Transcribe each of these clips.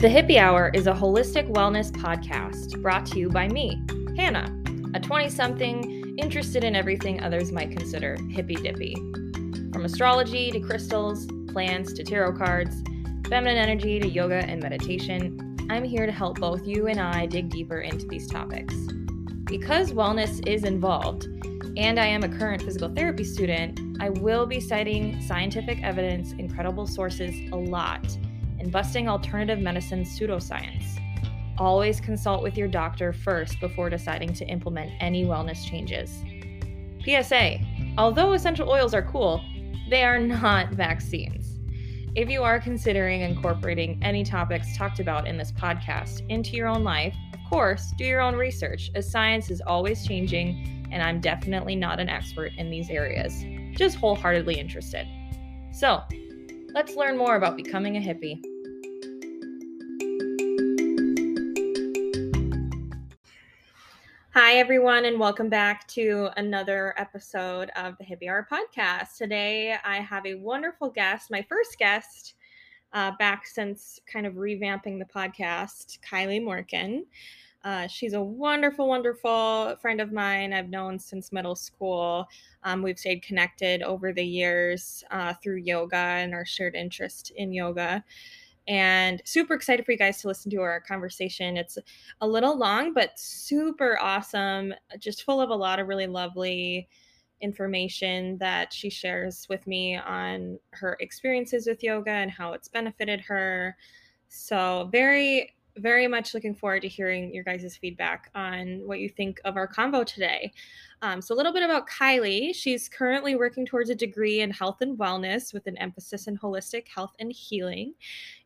The Hippie Hour is a holistic wellness podcast brought to you by me, Hannah, a 20 something interested in everything others might consider hippy dippy. From astrology to crystals, plants to tarot cards, feminine energy to yoga and meditation, I'm here to help both you and I dig deeper into these topics. Because wellness is involved, and I am a current physical therapy student, I will be citing scientific evidence and credible sources a lot and busting alternative medicine pseudoscience. Always consult with your doctor first before deciding to implement any wellness changes. PSA Although essential oils are cool, they are not vaccines. If you are considering incorporating any topics talked about in this podcast into your own life, of course, do your own research, as science is always changing, and I'm definitely not an expert in these areas, just wholeheartedly interested. So, let's learn more about becoming a hippie. Hi, everyone, and welcome back to another episode of the Hippie Hour podcast. Today, I have a wonderful guest, my first guest uh, back since kind of revamping the podcast, Kylie Morken. Uh, she's a wonderful, wonderful friend of mine I've known since middle school. Um, we've stayed connected over the years uh, through yoga and our shared interest in yoga and super excited for you guys to listen to our conversation. It's a little long, but super awesome, just full of a lot of really lovely information that she shares with me on her experiences with yoga and how it's benefited her. So, very very much looking forward to hearing your guys' feedback on what you think of our convo today. Um, so, a little bit about Kylie. She's currently working towards a degree in health and wellness with an emphasis in holistic health and healing.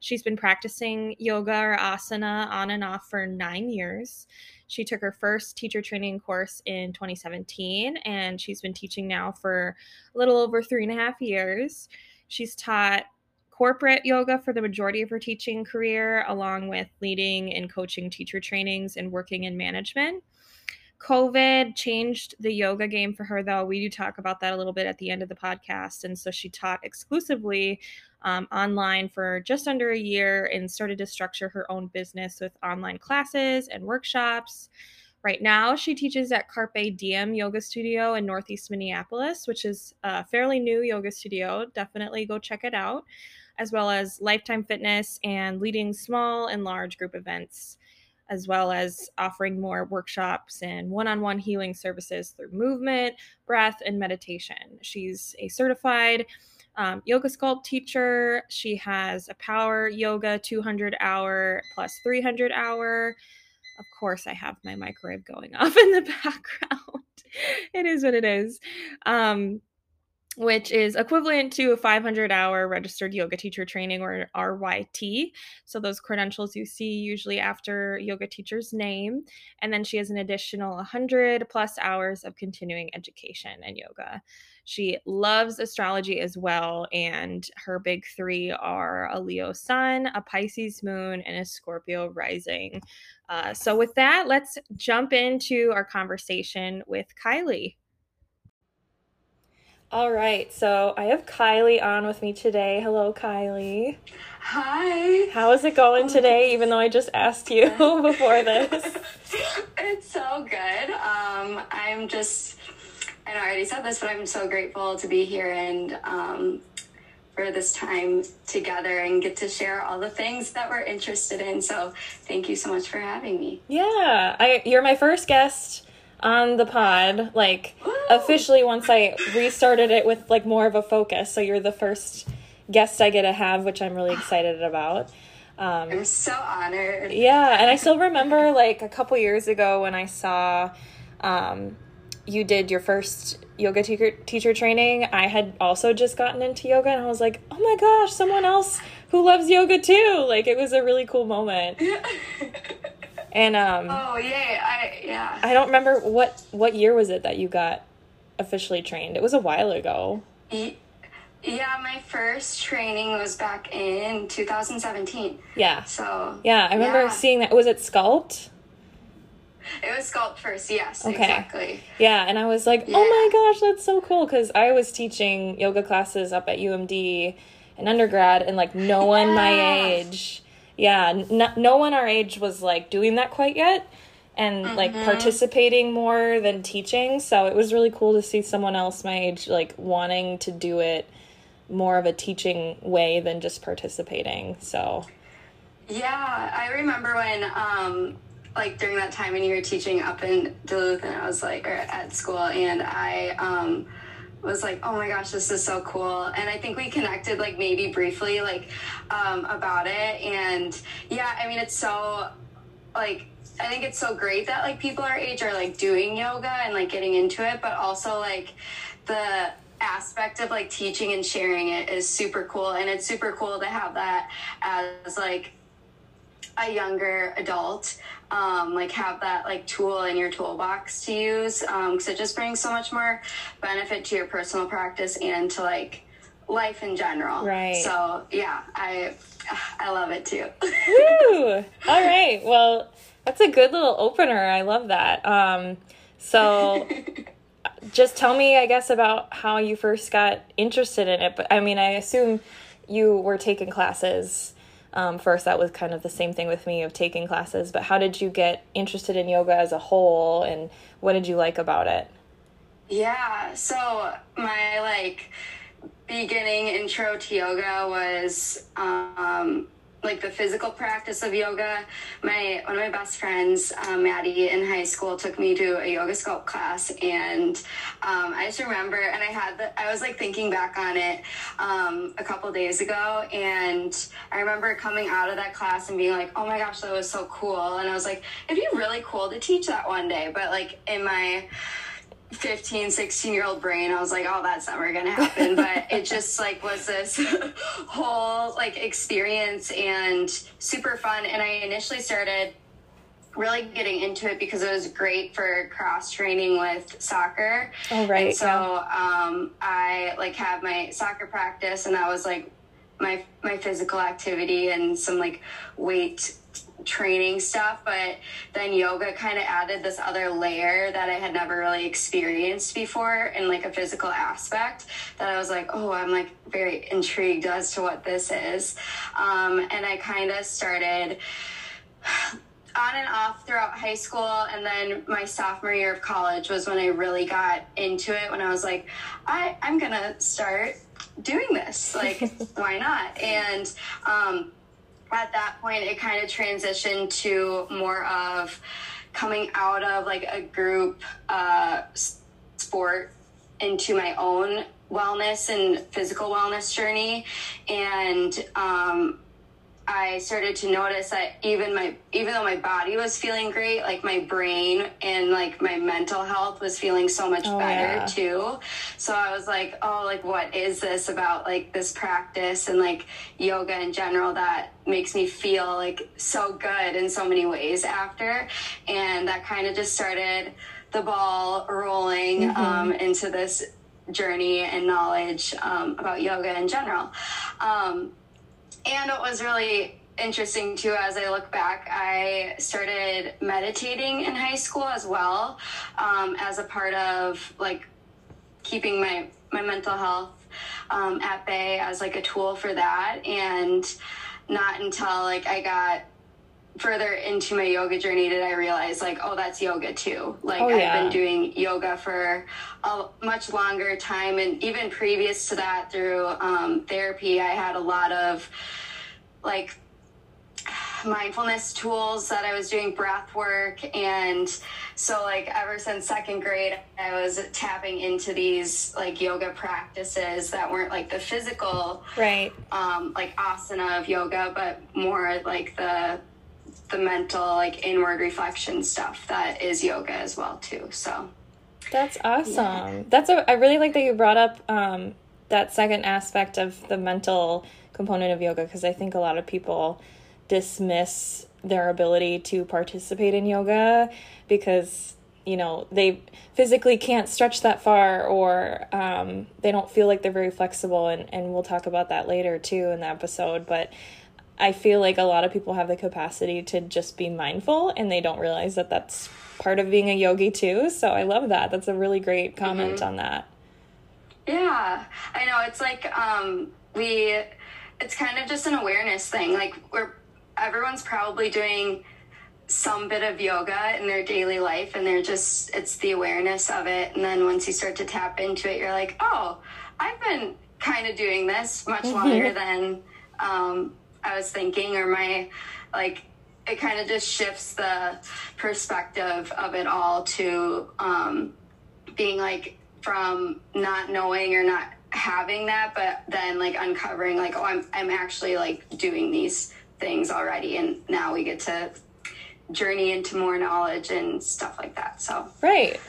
She's been practicing yoga or asana on and off for nine years. She took her first teacher training course in 2017, and she's been teaching now for a little over three and a half years. She's taught corporate yoga for the majority of her teaching career, along with leading and coaching teacher trainings and working in management. COVID changed the yoga game for her, though. We do talk about that a little bit at the end of the podcast. And so she taught exclusively um, online for just under a year and started to structure her own business with online classes and workshops. Right now, she teaches at Carpe Diem Yoga Studio in Northeast Minneapolis, which is a fairly new yoga studio. Definitely go check it out as well as Lifetime Fitness and leading small and large group events, as well as offering more workshops and one on one healing services through movement, breath, and meditation. She's a certified um, yoga sculpt teacher. She has a power yoga 200 hour plus 300 hour. Of course, I have my microwave going off in the background. it is what it is. Um, which is equivalent to a 500 hour registered yoga teacher training or RYT. So, those credentials you see usually after yoga teacher's name. And then she has an additional 100 plus hours of continuing education in yoga. She loves astrology as well. And her big three are a Leo sun, a Pisces moon, and a Scorpio rising. Uh, so, with that, let's jump into our conversation with Kylie. All right, so I have Kylie on with me today. Hello, Kylie. Hi. How is it going today, even though I just asked you before this? it's so good. Um, I'm just, I know I already said this, but I'm so grateful to be here and um, for this time together and get to share all the things that we're interested in. So thank you so much for having me. Yeah, I, you're my first guest on the pod, like officially once I restarted it with like more of a focus. So you're the first guest I get to have, which I'm really excited about. Um, I'm so honored. Yeah, and I still remember like a couple years ago when I saw um, you did your first yoga teacher teacher training. I had also just gotten into yoga, and I was like, oh my gosh, someone else who loves yoga too. Like it was a really cool moment. And um Oh yay, I yeah. I don't remember what what year was it that you got officially trained. It was a while ago. Yeah, my first training was back in 2017. Yeah. So Yeah, I remember yeah. seeing that. Was it Sculpt? It was Sculpt first, yes, okay. exactly. Yeah, and I was like, yeah. oh my gosh, that's so cool because I was teaching yoga classes up at UMD in undergrad, and like no one yeah. my age yeah, n- no one our age was like doing that quite yet and mm-hmm. like participating more than teaching. So it was really cool to see someone else my age like wanting to do it more of a teaching way than just participating. So yeah, I remember when um like during that time when you were teaching up in Duluth and I was like or at school and I um was like, oh my gosh, this is so cool. And I think we connected like maybe briefly like um, about it. And yeah, I mean, it's so like, I think it's so great that like people our age are like doing yoga and like getting into it, but also like the aspect of like teaching and sharing it is super cool. And it's super cool to have that as like a younger adult um, like have that like tool in your toolbox to use because um, it just brings so much more benefit to your personal practice and to like life in general. Right. So yeah i i love it too. Woo! all right. Well that's a good little opener. I love that. Um, so just tell me i guess about how you first got interested in it. But i mean i assume you were taking classes um, first that was kind of the same thing with me of taking classes but how did you get interested in yoga as a whole and what did you like about it? Yeah so my like beginning intro to yoga was um, like the physical practice of yoga. My one of my best friends, um, Maddie, in high school, took me to a yoga sculpt class, and um, I just remember, and I had the, I was like thinking back on it um, a couple days ago, and I remember coming out of that class and being like, oh my gosh, that was so cool, and I was like, it'd be really cool to teach that one day, but like in my 15 16 year old brain i was like oh that's never gonna happen. But it just like was this whole like experience and super fun. And i initially started really getting into it because it was great for cross training with soccer. Oh right and so um, i like have my soccer practice and that was like my my physical activity and some like weight training stuff, but then yoga kind of added this other layer that I had never really experienced before in like a physical aspect that I was like, oh, I'm like very intrigued as to what this is. Um, and I kind of started on and off throughout high school and then my sophomore year of college was when I really got into it when I was like I, I'm gonna start doing this like why not and um, at that point, it kind of transitioned to more of coming out of like a group uh, sport into my own wellness and physical wellness journey. And um, I started to notice that even my even though my body was feeling great, like my brain and like my mental health was feeling so much oh, better yeah. too. So I was like, oh, like what is this about like this practice and like yoga in general that makes me feel like so good in so many ways after, and that kind of just started the ball rolling mm-hmm. um, into this journey and knowledge um, about yoga in general. Um, and it was really interesting too as I look back. I started meditating in high school as well um, as a part of like keeping my my mental health um, at bay as like a tool for that. And not until like I got further into my yoga journey did I realize like oh that's yoga too. Like oh, yeah. I've been doing yoga for a much longer time and even previous to that through um, therapy I had a lot of like mindfulness tools that I was doing breath work. And so like ever since second grade I was tapping into these like yoga practices that weren't like the physical right. um like asana of yoga but more like the the mental like inward reflection stuff that is yoga as well too so that's awesome yeah. that's a i really like that you brought up um that second aspect of the mental component of yoga because i think a lot of people dismiss their ability to participate in yoga because you know they physically can't stretch that far or um, they don't feel like they're very flexible and, and we'll talk about that later too in the episode but I feel like a lot of people have the capacity to just be mindful and they don't realize that that's part of being a yogi too. So I love that. That's a really great comment mm-hmm. on that. Yeah. I know it's like um we it's kind of just an awareness thing. Like we're everyone's probably doing some bit of yoga in their daily life and they're just it's the awareness of it and then once you start to tap into it you're like oh i've been kind of doing this much mm-hmm. longer than um, i was thinking or my like it kind of just shifts the perspective of it all to um, being like from not knowing or not having that but then like uncovering like oh i'm i'm actually like doing these things already and now we get to journey into more knowledge and stuff like that. So right,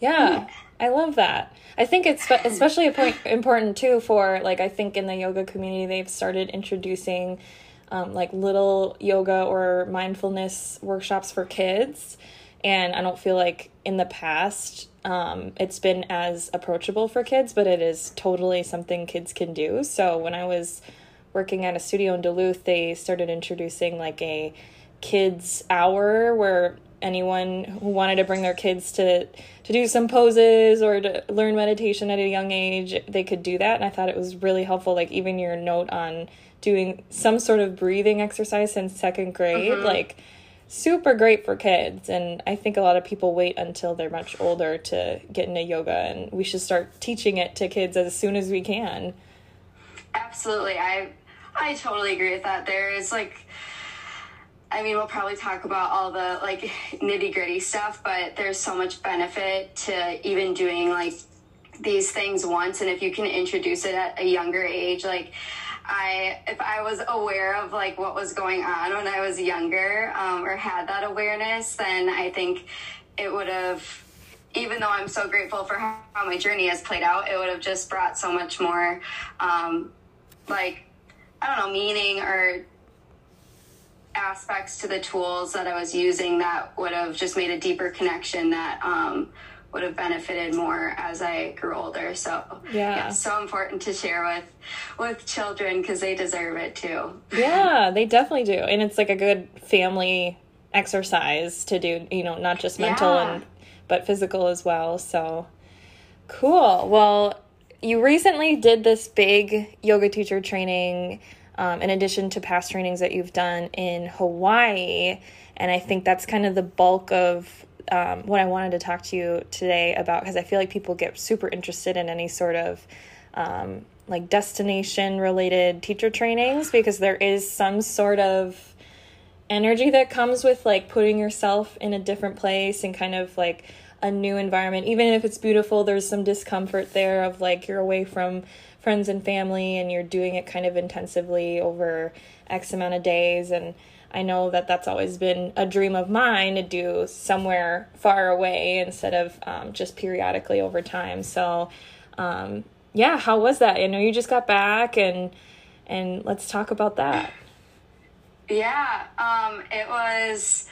yeah, yeah. I love that. I think it's especially point, important too for like I think in the yoga community they've started introducing um, like little yoga or mindfulness workshops for kids, and I don't feel like in the past um, it's been as approachable for kids, but it is totally something kids can do. So when I was working at a studio in Duluth, they started introducing like a kids hour where anyone who wanted to bring their kids to to do some poses or to learn meditation at a young age they could do that and i thought it was really helpful like even your note on doing some sort of breathing exercise in second grade mm-hmm. like super great for kids and i think a lot of people wait until they're much older to get into yoga and we should start teaching it to kids as soon as we can absolutely i i totally agree with that there is like I mean, we'll probably talk about all the like nitty gritty stuff, but there's so much benefit to even doing like these things once. And if you can introduce it at a younger age, like I, if I was aware of like what was going on when I was younger um, or had that awareness, then I think it would have, even though I'm so grateful for how, my journey has played out, it would have just brought so much more, um, like, I don't know, meaning or aspects to the tools that I was using that would have just made a deeper connection that um, would have benefited more as I grew older. So yeah, yeah so important to share with with children because they deserve it too. yeah, they definitely do, and it's like a good family exercise to do. You know, not just mental yeah. and but physical as well. So cool. Well, you recently did this big yoga teacher training um, in addition to past trainings that you've done in Hawaii. And I think that's kind of the bulk of um, what I wanted to talk to you today about because I feel like people get super interested in any sort of um, like destination related teacher trainings because there is some sort of energy that comes with like putting yourself in a different place and kind of like a new environment even if it's beautiful there's some discomfort there of like you're away from friends and family and you're doing it kind of intensively over X amount of days. And I know that that's always been a dream of mine to do somewhere far away instead of um, just periodically over time. So, um, yeah, how was that? I know you just got back and and let's talk about that. Yeah, um, it was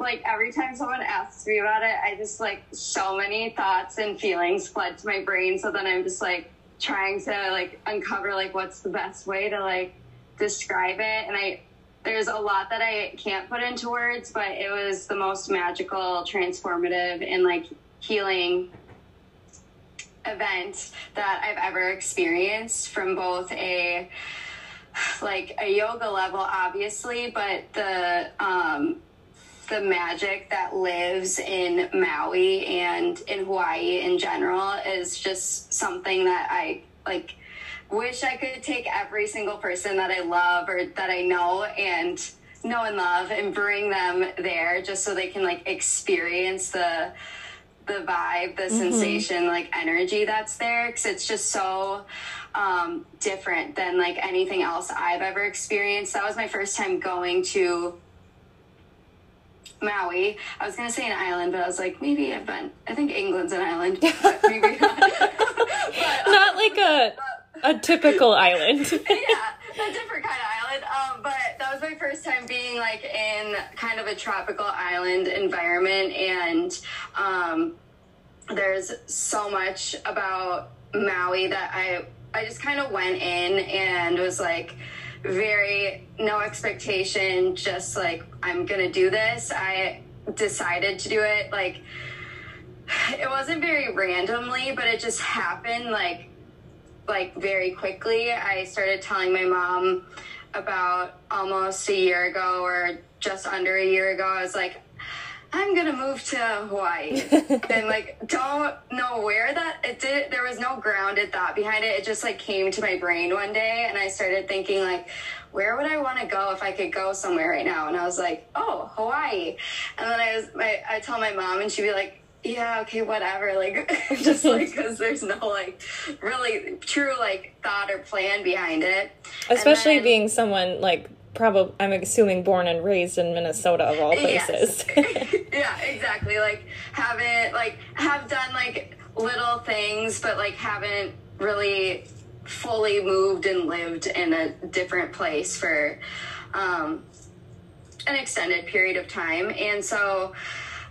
like every time someone asks me about it, I just like so many thoughts and feelings flood to my brain. So then I'm just like, trying to like uncover like what's the best way to like describe it and i there's a lot that i can't put into words but it was the most magical transformative and like healing event that i've ever experienced from both a like a yoga level obviously but the um the magic that lives in Maui and in Hawaii in general is just something that I like wish I could take every single person that I love or that I know and know and love and bring them there just so they can like experience the the vibe, the mm-hmm. sensation, like energy that's there because it's just so um, different than like anything else I've ever experienced. That was my first time going to Maui. I was gonna say an island, but I was like, maybe I've been. I think England's an island, but maybe not. but, not um, like a a typical island. yeah, a different kind of island. Um, but that was my first time being like in kind of a tropical island environment, and um, there's so much about Maui that I I just kind of went in and was like very no expectation, just like I'm gonna do this. I decided to do it like it wasn't very randomly, but it just happened like like very quickly. I started telling my mom about almost a year ago or just under a year ago, I was like, I'm gonna move to Hawaii, and like don't know where that it did. There was no grounded thought behind it. It just like came to my brain one day, and I started thinking like, where would I want to go if I could go somewhere right now? And I was like, oh, Hawaii. And then I was my I tell my mom, and she'd be like, yeah, okay, whatever. Like, just like, because there's no like really true like thought or plan behind it. Especially then, being someone like probably, I'm assuming born and raised in Minnesota of all places. Yes. yeah, exactly. Like, haven't, like, have done like little things, but like haven't really fully moved and lived in a different place for um, an extended period of time. And so,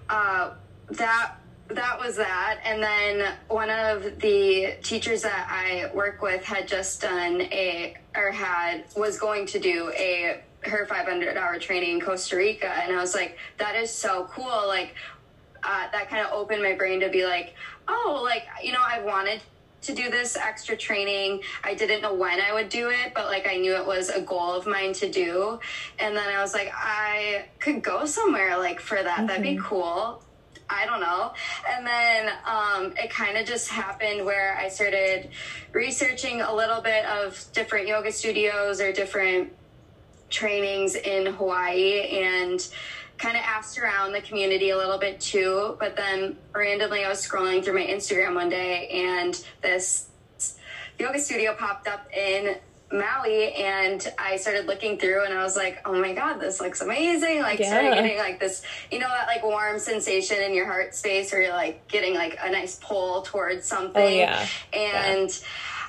uh, that that was that. And then one of the teachers that I work with had just done a, or had, was going to do a, her 500 hour training in Costa Rica. And I was like, that is so cool. Like, uh, that kind of opened my brain to be like, oh, like, you know, I wanted to do this extra training. I didn't know when I would do it, but like I knew it was a goal of mine to do. And then I was like, I could go somewhere like for that. Mm-hmm. That'd be mm-hmm. cool. I don't know. And then um, it kind of just happened where I started researching a little bit of different yoga studios or different trainings in Hawaii and kind of asked around the community a little bit too. But then randomly, I was scrolling through my Instagram one day and this yoga studio popped up in Maui and I started looking through and I was like, oh my God, this looks amazing. Like yeah. started getting like this, you know, that like warm sensation in your heart space where you're like getting like a nice pull towards something. Oh, yeah. And yeah.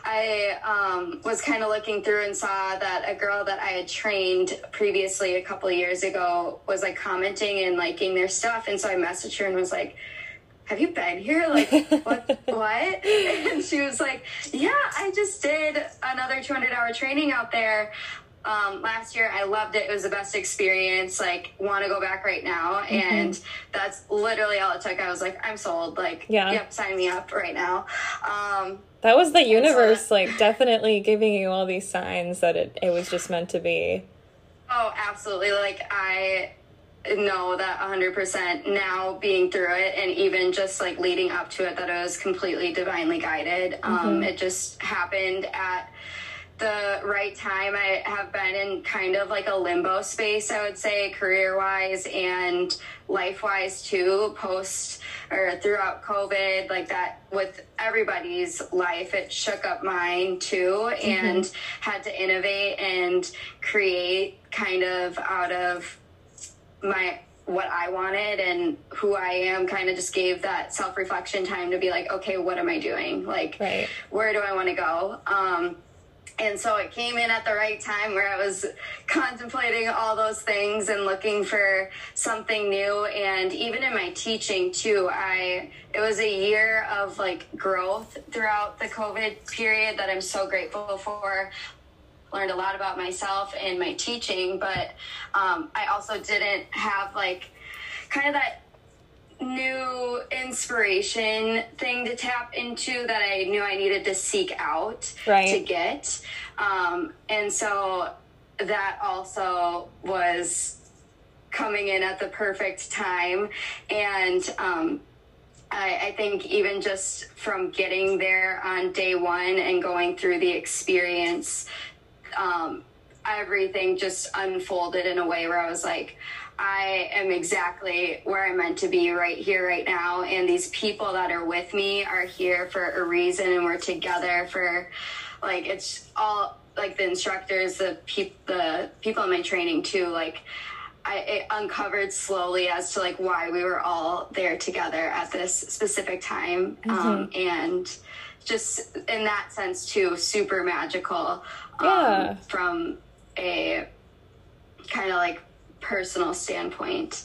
I um, was kind of looking through and saw that a girl that I had trained previously a couple of years ago was like commenting and liking their stuff. And so I messaged her and was like, have you been here? Like, what? what? And she was like, yeah, I just did another 200 hour training out there um, last year. I loved it. It was the best experience. Like, want to go back right now. Mm-hmm. And that's literally all it took. I was like, I'm sold. Like, yeah. yep, sign me up right now. Um, that was the universe, so, like, definitely giving you all these signs that it, it was just meant to be. Oh, absolutely. Like, I know that 100% now being through it and even just like leading up to it that it was completely divinely guided um, mm-hmm. um, it just happened at the right time i have been in kind of like a limbo space i would say career wise and life wise too post or throughout covid like that with everybody's life it shook up mine too mm-hmm. and had to innovate and create kind of out of my what I wanted and who I am kind of just gave that self reflection time to be like, okay, what am I doing? Like, right. where do I want to go? Um, and so it came in at the right time where I was contemplating all those things and looking for something new. And even in my teaching too, I it was a year of like growth throughout the COVID period that I'm so grateful for learned a lot about myself and my teaching, but um, I also didn't have like kind of that new inspiration thing to tap into that I knew I needed to seek out right. to get. Um, and so that also was coming in at the perfect time. And um, I, I, think even just from getting there on day one and going through the experience um, everything just unfolded in a way where I was like, I am exactly where I'm meant to be right here, right now. And these people that are with me are here for a reason, and we're together for like it's all like the instructors, the people, the people in my training too. Like, I it uncovered slowly as to like why we were all there together at this specific time, mm-hmm. um, and just in that sense too, super magical yeah. Um, from a kind of like personal standpoint.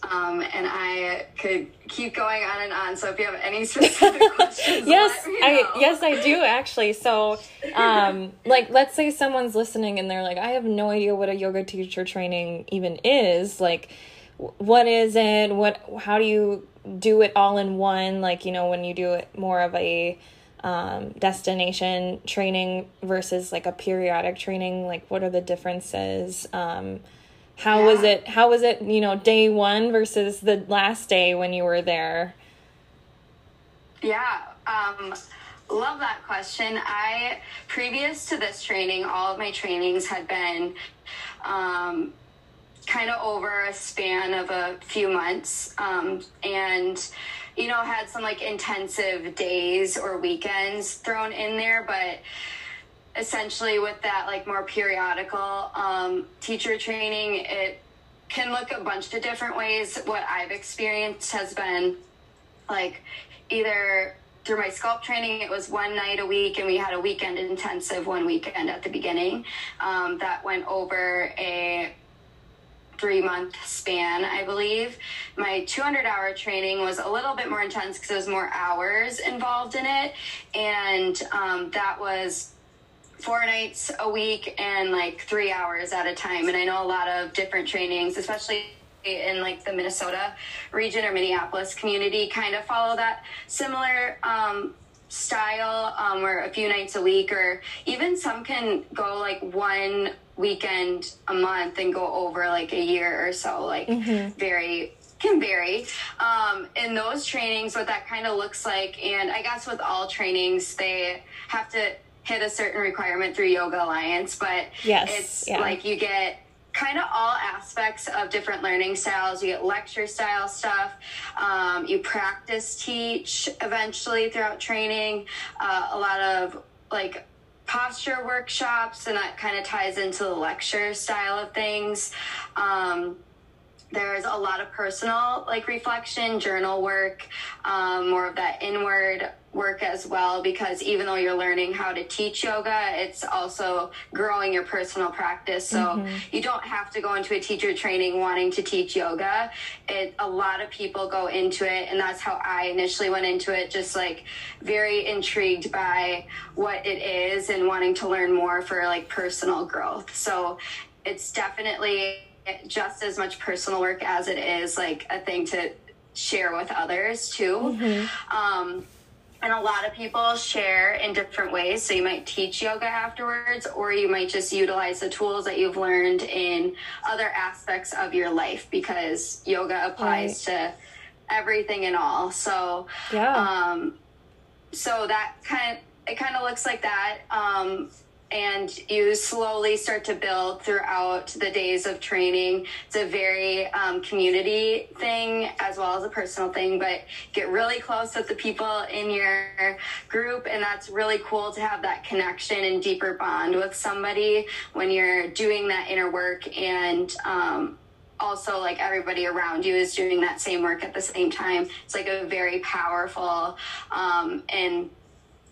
Um, and I could keep going on and on. So if you have any specific questions, yes, I yes I do actually. So, um, like, let's say someone's listening and they're like, I have no idea what a yoga teacher training even is. Like, what is it? What? How do you do it all in one? Like, you know, when you do it more of a um, destination training versus like a periodic training? Like, what are the differences? Um, how yeah. was it? How was it? You know, day one versus the last day when you were there. Yeah, um, love that question. I previous to this training, all of my trainings had been um, kind of over a span of a few months, um, and you know had some like intensive days or weekends thrown in there, but essentially with that like more periodical um, teacher training it can look a bunch of different ways. What i've experienced has been like either through my sculpt training it was one night a week and we had a weekend intensive one weekend at the beginning. Um, that went over a three month span, I believe. My 200 hour training was a little bit more intense because there was more hours involved in it. And um, that was four nights a week and like three hours at a time. And I know a lot of different trainings, especially in like the Minnesota region or Minneapolis community, kind of follow that similar um, style um, where a few nights a week, or even some can go like one weekend a month and go over like a year or so, like mm-hmm. very can vary um, in those trainings what that kind of looks like and i guess with all trainings they have to hit a certain requirement through Yoga Alliance, but yes, it's yeah. like you get kind of all aspects of different learning styles. You get lecture style stuff. Um, you practice teach eventually throughout training. Uh, a lot of like posture workshops, and that kind of ties into the lecture style of things. Um, there's a lot of personal like reflection journal work um, more of that inward work as well because even though you're learning how to teach yoga it's also growing your personal practice so mm-hmm. you don't have to go into a teacher training wanting to teach yoga it a lot of people go into it and that's how i initially went into it just like very intrigued by what it is and wanting to learn more for like personal growth so it's definitely just as much personal work as it is like a thing to share with others too. Mm-hmm. Um, and a lot of people share in different ways. So you might teach yoga afterwards, or you might just utilize the tools that you've learned in other aspects of your life because yoga applies right. to everything and all. So, yeah. Um, so that kind of, it kind of looks like that. Um, and you slowly start to build throughout the days of training. It's a very um, community thing as well as a personal thing, but get really close with the people in your group, and that's really cool to have that connection and deeper bond with somebody when you're doing that inner work and. Um, also like everybody around you is doing that same work at the same time it's like a very powerful um, and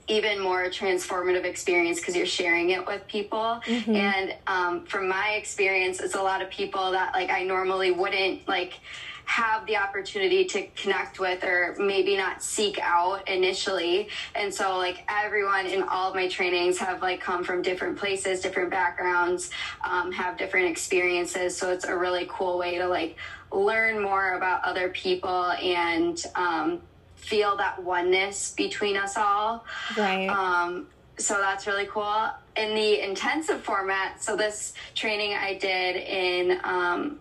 even more transformative experience because you're sharing it with people. Mm-hmm. and um, from my experience it's a lot of people that like i normally wouldn't like have the opportunity to connect with or maybe not seek out initially. And so like everyone in all of my trainings have like come from different places different backgrounds um, have different experiences. So it's a really cool way to like learn more about other people and um, feel that oneness between us all. Right. Um, so that's really cool. In the intensive format, so this training I did in um,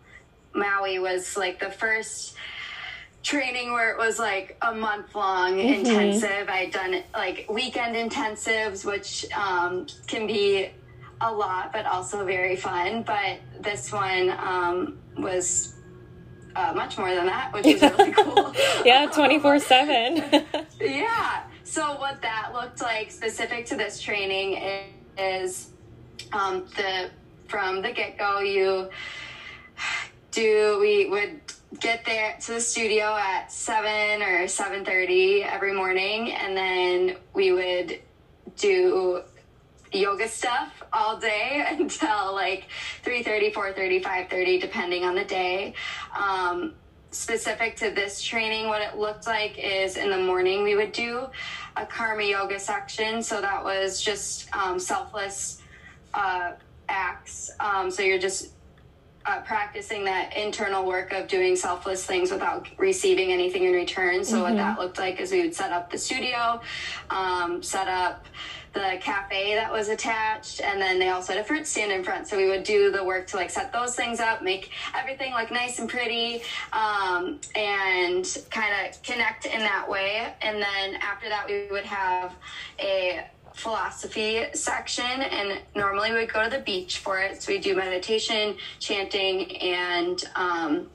Maui was like the first training where it was like a month long mm-hmm. intensive. I'd done like weekend intensives, which um, can be a lot, but also very fun. But this one um, was uh, much more than that, which is really cool. yeah, 24 7. Yeah. So, what that looked like specific to this training is um, the from the get go, you do, we would get there to the studio at 7 or 7.30 every morning and then we would do yoga stuff all day until like 3.30 4.30 5.30 depending on the day um, specific to this training what it looked like is in the morning we would do a karma yoga section so that was just um, selfless uh, acts um, so you're just uh, practicing that internal work of doing selfless things without receiving anything in return. So, mm-hmm. what that looked like is we would set up the studio, um, set up the cafe that was attached and then they also had a fruit stand in front. So we would do the work to like set those things up make everything like nice and pretty um, and kind of connect in that way. And then after that we would have a philosophy section and normally we would go to the beach for it. So we do meditation chanting and um,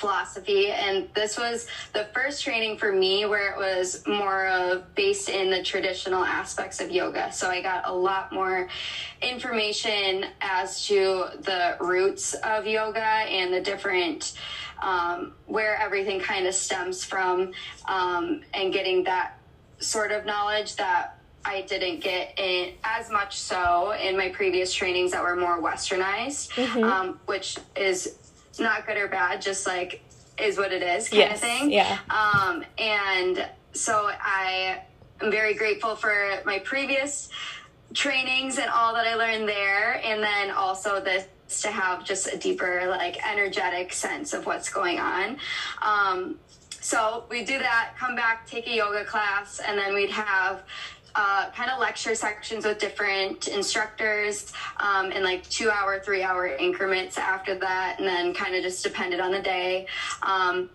philosophy and this was the first training for me where it was more of based in the traditional aspects of yoga so i got a lot more information as to the roots of yoga and the different um, where everything kind of stems from um, and getting that sort of knowledge that I didn't get in as much so in my previous trainings that were more westernized, mm-hmm. um, which is not good or bad, just like is what it is kind yes. of thing. Yeah. Um, and so I am very grateful for my previous trainings and all that I learned there. And then also this to have just a deeper, like energetic sense of what's going on. Um, so we do that, come back, take a yoga class, and then we'd have uh, kind of lecture sections with different instructors um, in like two hour, three hour increments after that, and then kind of just depended on the day. Um,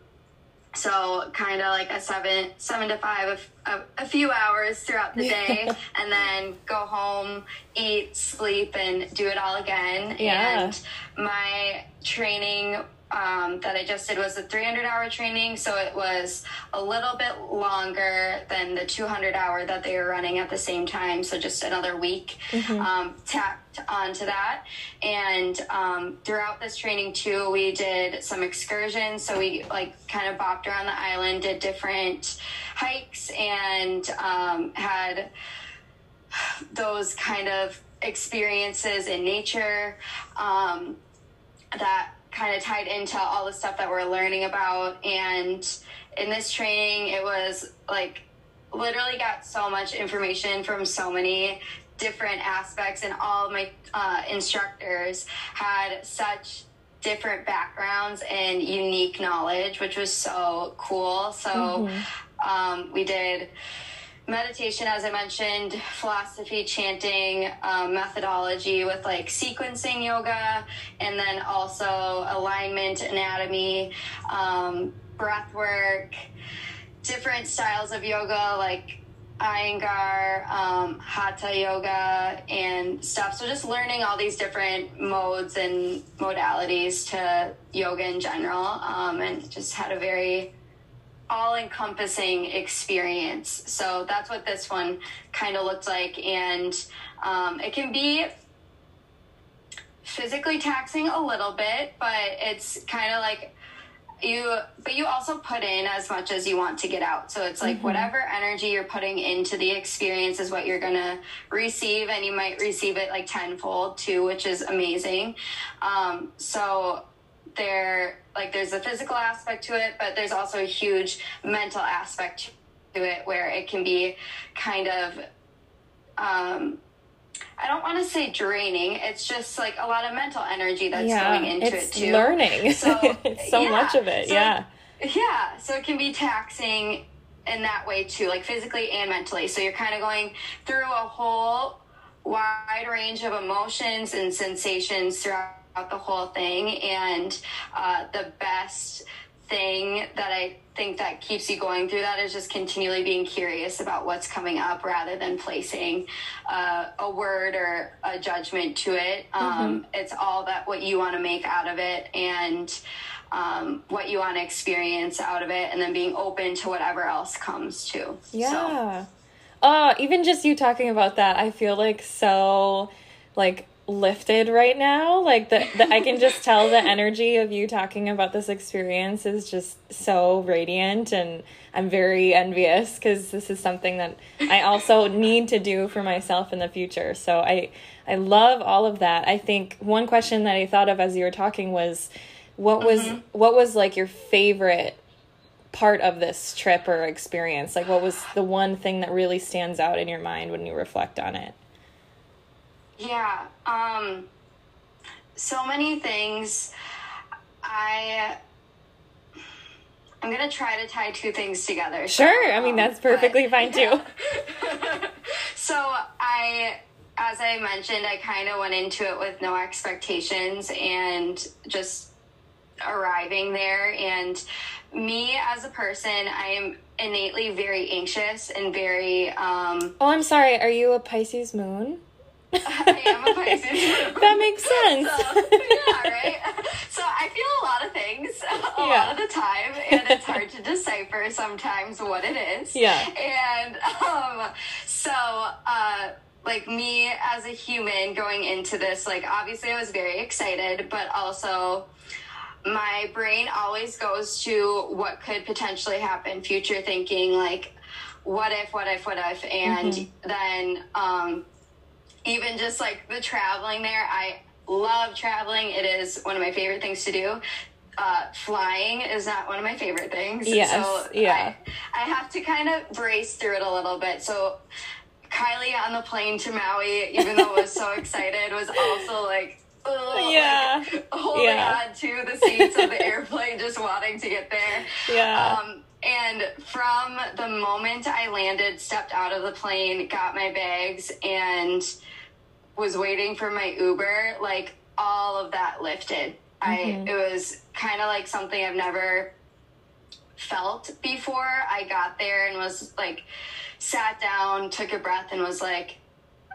so kind of like a seven seven to five a, a few hours throughout the day and then go home eat sleep and do it all again yeah. and my training um, that I just did was a 300 hour training. So it was a little bit longer than the 200 hour that they were running at the same time. So just another week mm-hmm. um, tacked onto that. And um, throughout this training too, we did some excursions. So we like kind of bopped around the island, did different hikes, and um, had those kind of experiences in nature um, that kind of tied into all the stuff that we're learning about. And in this training, it was like literally got so much information from so many different aspects, and all my uh, instructors had such different backgrounds and unique knowledge, which was so cool. So mm-hmm. um, we did meditation, as I mentioned, philosophy, chanting, um, methodology with like sequencing yoga, and then also alignment, anatomy, um, breath work, different styles of yoga like Iyengar, um, Hatha yoga, and stuff. So just learning all these different modes and modalities to yoga in general, um, and just had a very all encompassing experience. So that's what this one kind of looked like. And um, it can be physically taxing a little bit, but it's kind of like you, but you also put in as much as you want to get out. So it's like mm-hmm. whatever energy you're putting into the experience is what you're going to receive, and you might receive it like tenfold too, which is amazing. Um, so there like there's a physical aspect to it but there's also a huge mental aspect to it where it can be kind of um I don't want to say draining. It's just like a lot of mental energy that's yeah, going into it too. Learning, so it's so yeah. much of it. So yeah, yeah. So it can be taxing in that way too, like physically and mentally. So you're kind of going through a whole wide range of emotions and sensations throughout the whole thing. And uh, the best thing that I think that keeps you going through that is just continually being curious about what's coming up rather than placing uh, a word or a judgment to it. Um, mm-hmm. It's all that what you want to make out of it and um, what you want to experience out of it, and then being open to whatever else comes too. Yeah. So. Uh, even just you talking about that, I feel like so like lifted right now. Like the, the i can just tell the energy of you talking about this experience is just so radiant and i'm very envious because this is something that i also need to do for myself in the future. So i i love all of that. I think one question that i thought of as you were talking was what was mm-hmm. what was like your favorite part of this trip or experience? Like what was the one thing that really stands out in your mind when you reflect on it yeah. Um, so many things. I I'm gonna try to tie two things together. Sure, I mean um, that's perfectly but, fine too. so I, as I mentioned, I kind of went into it with no expectations and just arriving there. And me as a person, I am innately very anxious and very. Um, oh, I'm sorry. Are you a Pisces moon? I am a Pisces. that makes sense. So, yeah, right. So I feel a lot of things a yeah. lot of the time, and it's hard to decipher sometimes what it is. Yeah. And um, so, uh, like me as a human going into this, like obviously I was very excited, but also my brain always goes to what could potentially happen, future thinking, like what if, what if, what if, and mm-hmm. then um, even just like the traveling there, I love traveling. It is one of my favorite things to do. Uh, flying is not one of my favorite things. Yes, so yeah. I, I have to kind of brace through it a little bit. So Kylie on the plane to Maui, even though I was so excited, was also like, Ugh, yeah, like, holding yeah. on to the seats of the airplane, just wanting to get there. Yeah. Um, and from the moment I landed, stepped out of the plane, got my bags, and was waiting for my Uber, like all of that lifted. Mm-hmm. I it was kind of like something I've never felt before. I got there and was like sat down, took a breath and was like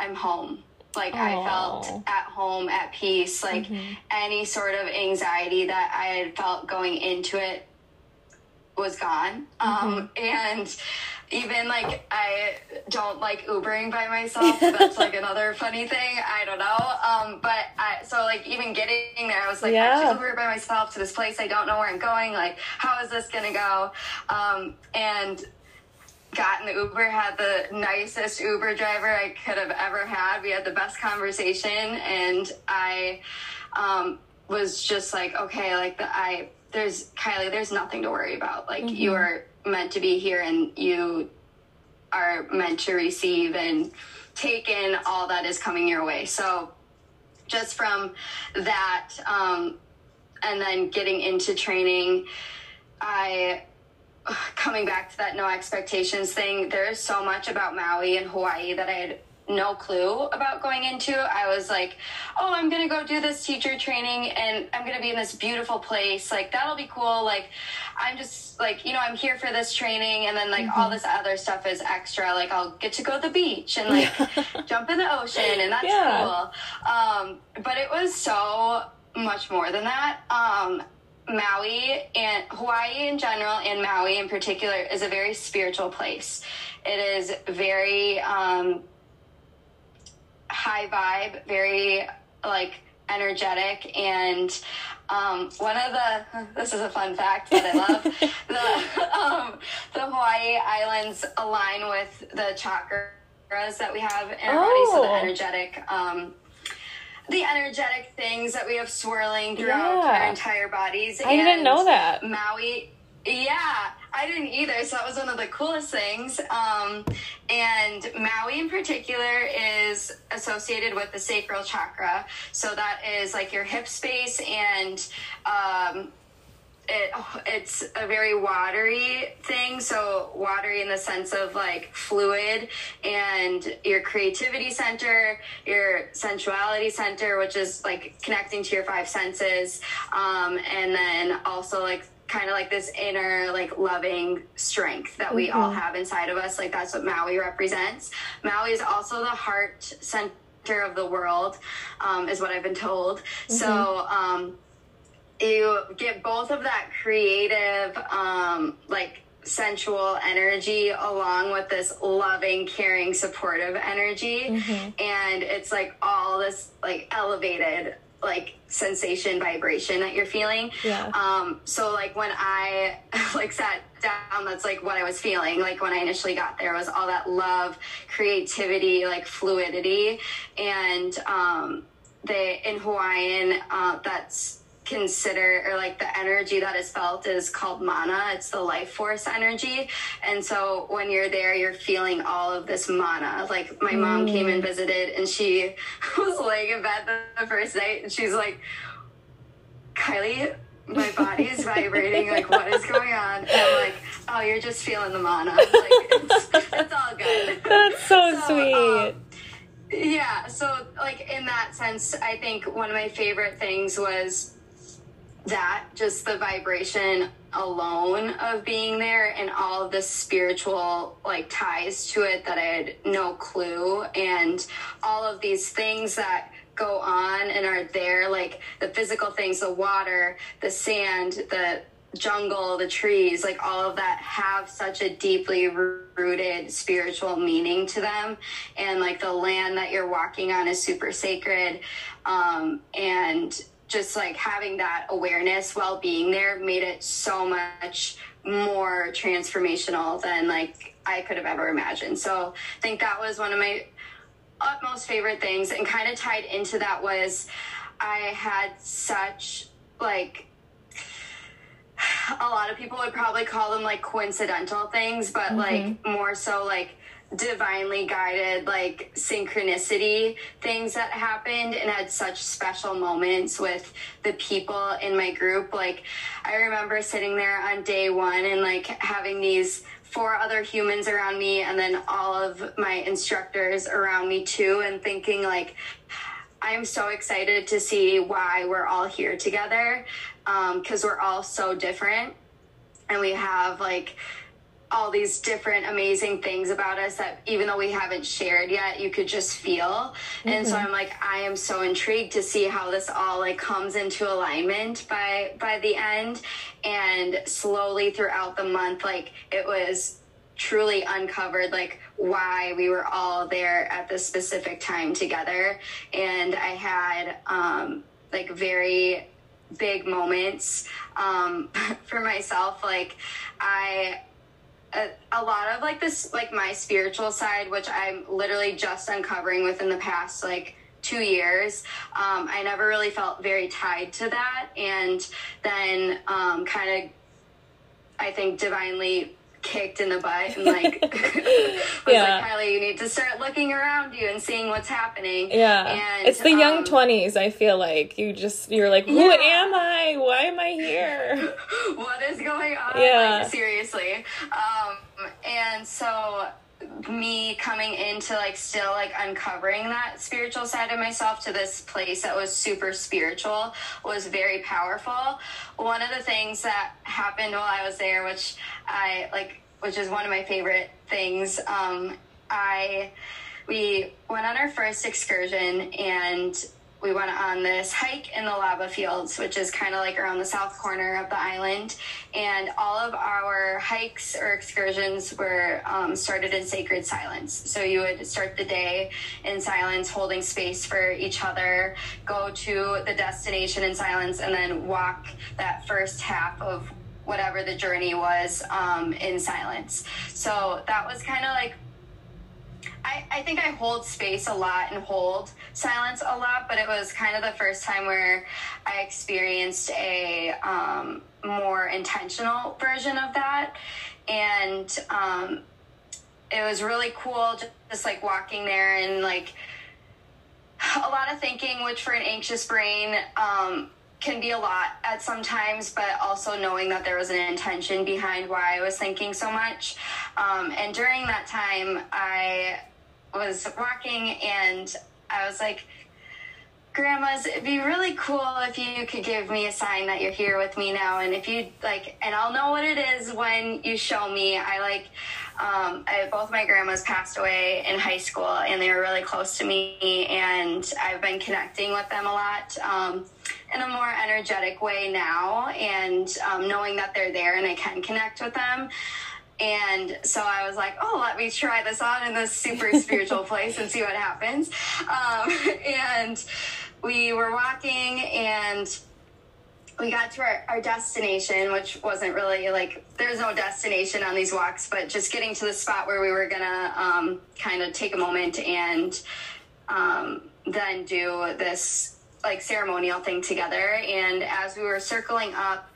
I'm home. Like Aww. I felt at home, at peace. Like mm-hmm. any sort of anxiety that I had felt going into it was gone. Mm-hmm. Um, and even like I don't like Ubering by myself. That's like another funny thing. I don't know. Um, but I, so like even getting there, I was like, yeah. I should Uber by myself to this place. I don't know where I'm going. Like, how is this gonna go? Um, and got in the Uber, had the nicest Uber driver I could have ever had. We had the best conversation, and I um, was just like, okay, like the I there's Kylie, there's nothing to worry about. Like mm-hmm. you are meant to be here and you are meant to receive and take in all that is coming your way. So just from that, um, and then getting into training, I coming back to that no expectations thing. There is so much about Maui and Hawaii that I had no clue about going into. I was like, oh, I'm going to go do this teacher training and I'm going to be in this beautiful place. Like, that'll be cool. Like, I'm just like, you know, I'm here for this training. And then, like, mm-hmm. all this other stuff is extra. Like, I'll get to go to the beach and, like, jump in the ocean. And that's yeah. cool. Um, but it was so much more than that. Um, Maui and Hawaii in general, and Maui in particular, is a very spiritual place. It is very um, high vibe, very like energetic and um, one of the this is a fun fact that I love the um, the Hawaii Islands align with the chakras that we have in our oh. body, so the oh. energetic um, the energetic things that we have swirling throughout yeah. our entire bodies. I and didn't know that Maui. Yeah, I didn't either. So that was one of the coolest things. Um, and Maui in particular is associated with the sacral chakra. So that is like your hip space and um, it, it's a very watery thing. So watery in the sense of like fluid and your creativity center, your sensuality center, which is like connecting to your five senses. Um, and then also like kind of like this inner like loving strength that we mm-hmm. all have inside of us like that's what maui represents maui is also the heart center of the world um, is what i've been told mm-hmm. so um, you get both of that creative um, like sensual energy along with this loving caring supportive energy mm-hmm. and it's like all this like elevated like sensation vibration that you're feeling. Yeah. Um so like when i like sat down that's like what i was feeling like when i initially got there was all that love creativity like fluidity. And um they in hawaiian uh that's consider or like the energy that is felt is called mana. It's the life force energy. And so when you're there you're feeling all of this mana. Like my mm. mom came and mm. visited and she was laying in bed the first night and she's like kylie my body is vibrating. Like what is going on? And i'm like oh you're just feeling the mana. Like it's, it's all good. That's so, so sweet. um, yeah. So like in that sense i think one of my favorite things was that just the vibration alone of being there and all the spiritual like ties to it that I had no clue. And all of these things that go on and are there like the physical things the water the sand the jungle the trees like all of that have such a deeply rooted spiritual meaning to them. And like the land that you're walking on is super sacred. Um, and just like having that awareness while being there made it so much more transformational than like I could have ever imagined. So I think that was one of my utmost favorite things and kind of tied into that was I had such like a lot of people would probably call them like coincidental things, but mm-hmm. like more so like divinely guided like synchronicity things that happened and had such special moments with the people in my group. Like i remember sitting there on day one and like having these four other humans around me and then all of my instructors around me too and thinking like i'm so excited to see why we're all here together because um, we're all so different. And we have like all these different amazing things about us that even though we haven't shared yet you could just feel mm-hmm. and so mm-hmm. i'm like i am so intrigued to see how this all like comes into alignment by by the end and slowly throughout the month like it was truly uncovered like why we were all there at this specific time together and i had um like very big moments um for myself like i a, a, lot of like this like my spiritual side which i'm literally just uncovering within the past like two years um, i never really felt very tied to that. And then um, kind of i think divinely kicked in the butt and like was yeah. like Kylie, you need to start looking around you and seeing what's happening. Yeah, and it's the young um, twenties. I feel like you just you're like, who yeah. am I? Why am I here? what is going on? Yeah, like, seriously. Um, and so me coming into like still like uncovering that spiritual side of myself to this place that was super spiritual was very powerful. One of the things that happened while I was there, which I like, which is one of my favorite things, um, I we went on our first excursion and we went on this hike in the lava fields, which is kind of like around the south corner of the island. And all of our hikes or excursions were um, started in sacred silence. So you would start the day in silence, holding space for each other, go to the destination in silence, and then walk that first half of whatever the journey was um, in silence. So that was kind of like I, I think I hold space a lot and hold silence a lot, but it was kind of the first time where I experienced a um, more intentional version of that. And um, it was really cool just, just like walking there and like a lot of thinking, which for an anxious brain, um, can be a lot at sometimes, but also knowing that there was an intention behind why I was thinking so much. Um, and during that time, I was walking and I was like, grandmas it'd be really cool if you could give me a sign that you're here with me now. And if you like and i'll know what it is when you show me. I like um, I, both my grandmas passed away in high school and they were really close to me and i've been connecting with them a lot um, in a more energetic way now and um, knowing that they're there and i can connect with them and so I was like, oh, let me try this on in this super spiritual place and see what happens. Um, and we were walking and we got to our, our destination, which wasn't really like there's no destination on these walks, but just getting to the spot where we were gonna um, kind of take a moment and um, then do this like ceremonial thing together. And as we were circling up,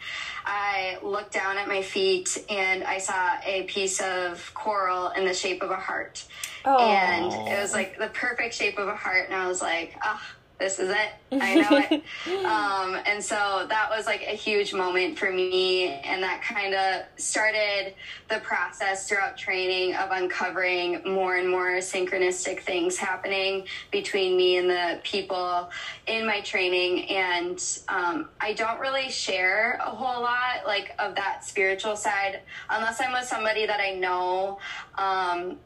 I looked down at my feet and I saw a piece of coral in the shape of a heart. Aww. And it was like the perfect shape of a heart. And I was like, oh, this is it. I know it. Um, and so that was like a huge moment for me. And that kind of started the process throughout training of uncovering more and more synchronistic things happening between me and the people in my training. And um, I don't really share a whole lot like of that spiritual side unless I'm with somebody that I know. Um,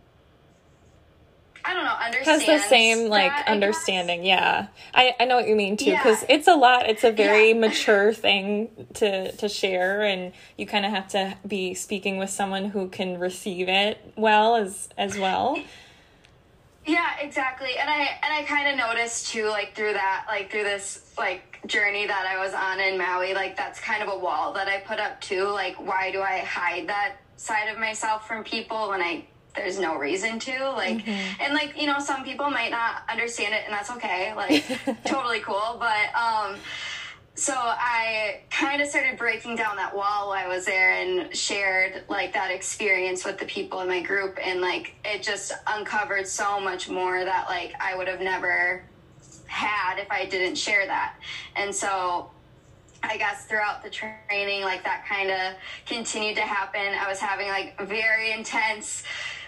I don't know, has the same like that, understanding. I yeah, I I know what you mean too because yeah. it's a lot. It's a very yeah. mature thing to to share, and you kind of have to be speaking with someone who can receive it well as as well. Yeah, exactly. And I and I kind of noticed too, like through that, like through this like journey that I was on in Maui, like that's kind of a wall that I put up too. Like, why do I hide that side of myself from people when I there's no reason to like mm-hmm. and like you know some people might not understand it and that's okay like totally cool but um so I kind of started breaking down that wall while I was there and shared like that experience with the people in my group and like it just uncovered so much more that like I would have never had if I didn't share that. And so I guess throughout the training like that kind of continued to happen. I was having like very intense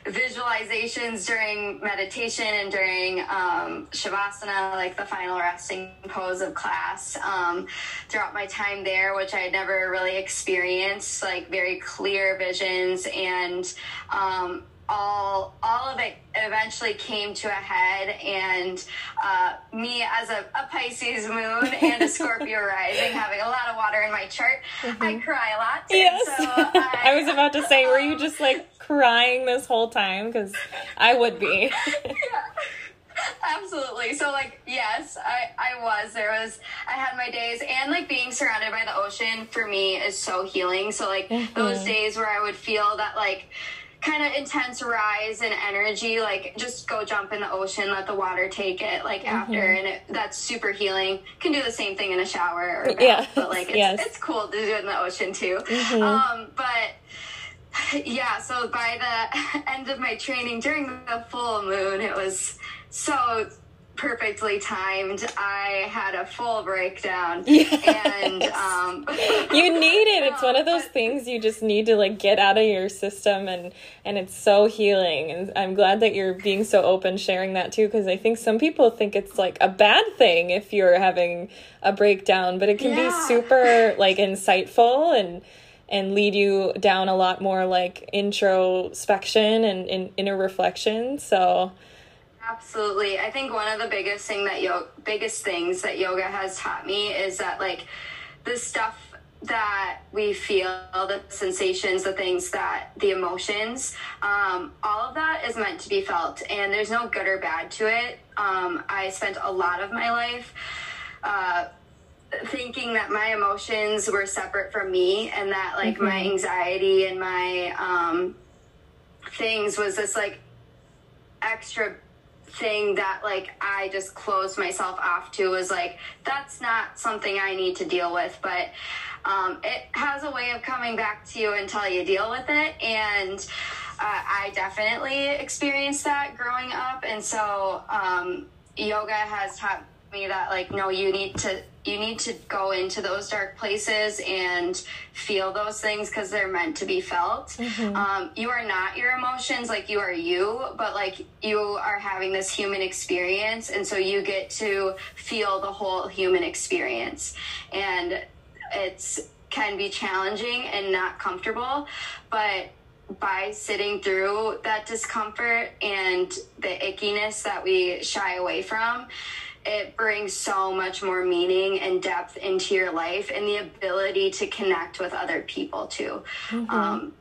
visualizations during meditation and during um, shavasana, like the final resting pose of class, um, throughout my time there, which I had never really experienced, like very clear visions and um, all all of it eventually came to a head and uh, me as a, a, pisces moon and a scorpio rising having a lot of water in my chart mm-hmm. i cry a lot yes so I, I, was about to say were you just like crying this whole time because I would be. yeah. Absolutely. So like yes, I I was. There was I had my days and like being surrounded by the ocean for me is so healing. So like mm-hmm. those days where I would feel that like kind of intense rise in energy like just go jump in the ocean let the water take it like mm-hmm. after and it, that's super healing can do the same thing in a shower or bath, yeah but like it's, yes. it's cool to do it in the ocean too mm-hmm. um but yeah, so by the end of my training during the full moon, it was so perfectly timed. I had a full breakdown. Yes. And um, you need it. It's one of those things you just need to like get out of your system and and it's so healing. And I'm glad that you're being so open sharing that too because I think some people think it's like a bad thing if you're having a breakdown, but it can yeah. be super like insightful and and lead you down a lot more like introspection and, and inner reflection. So absolutely. I think one of the biggest thing that yo- biggest things that yoga has taught me is that like the stuff that we feel, the sensations, the things that the emotions, um, all of that is meant to be felt, and there's no good or bad to it. Um, I spent a lot of my life. Uh, thinking that my emotions were separate from me and that like mm-hmm. my anxiety and my um things was this like extra thing that like I just closed myself off to was like that's not something I need to deal with but um, it has a way of coming back to you until you deal with it and uh, I definitely experienced that growing up and so um, yoga has taught me that like no you need to you need to go into those dark places and feel those things because they're meant to be felt mm-hmm. um, you are not your emotions like you are you but like you are having this human experience and so you get to feel the whole human experience and it's can be challenging and not comfortable but by sitting through that discomfort and the ickiness that we shy away from it brings so much more meaning and depth into your life and the ability to connect with other people too. Mm-hmm. Um,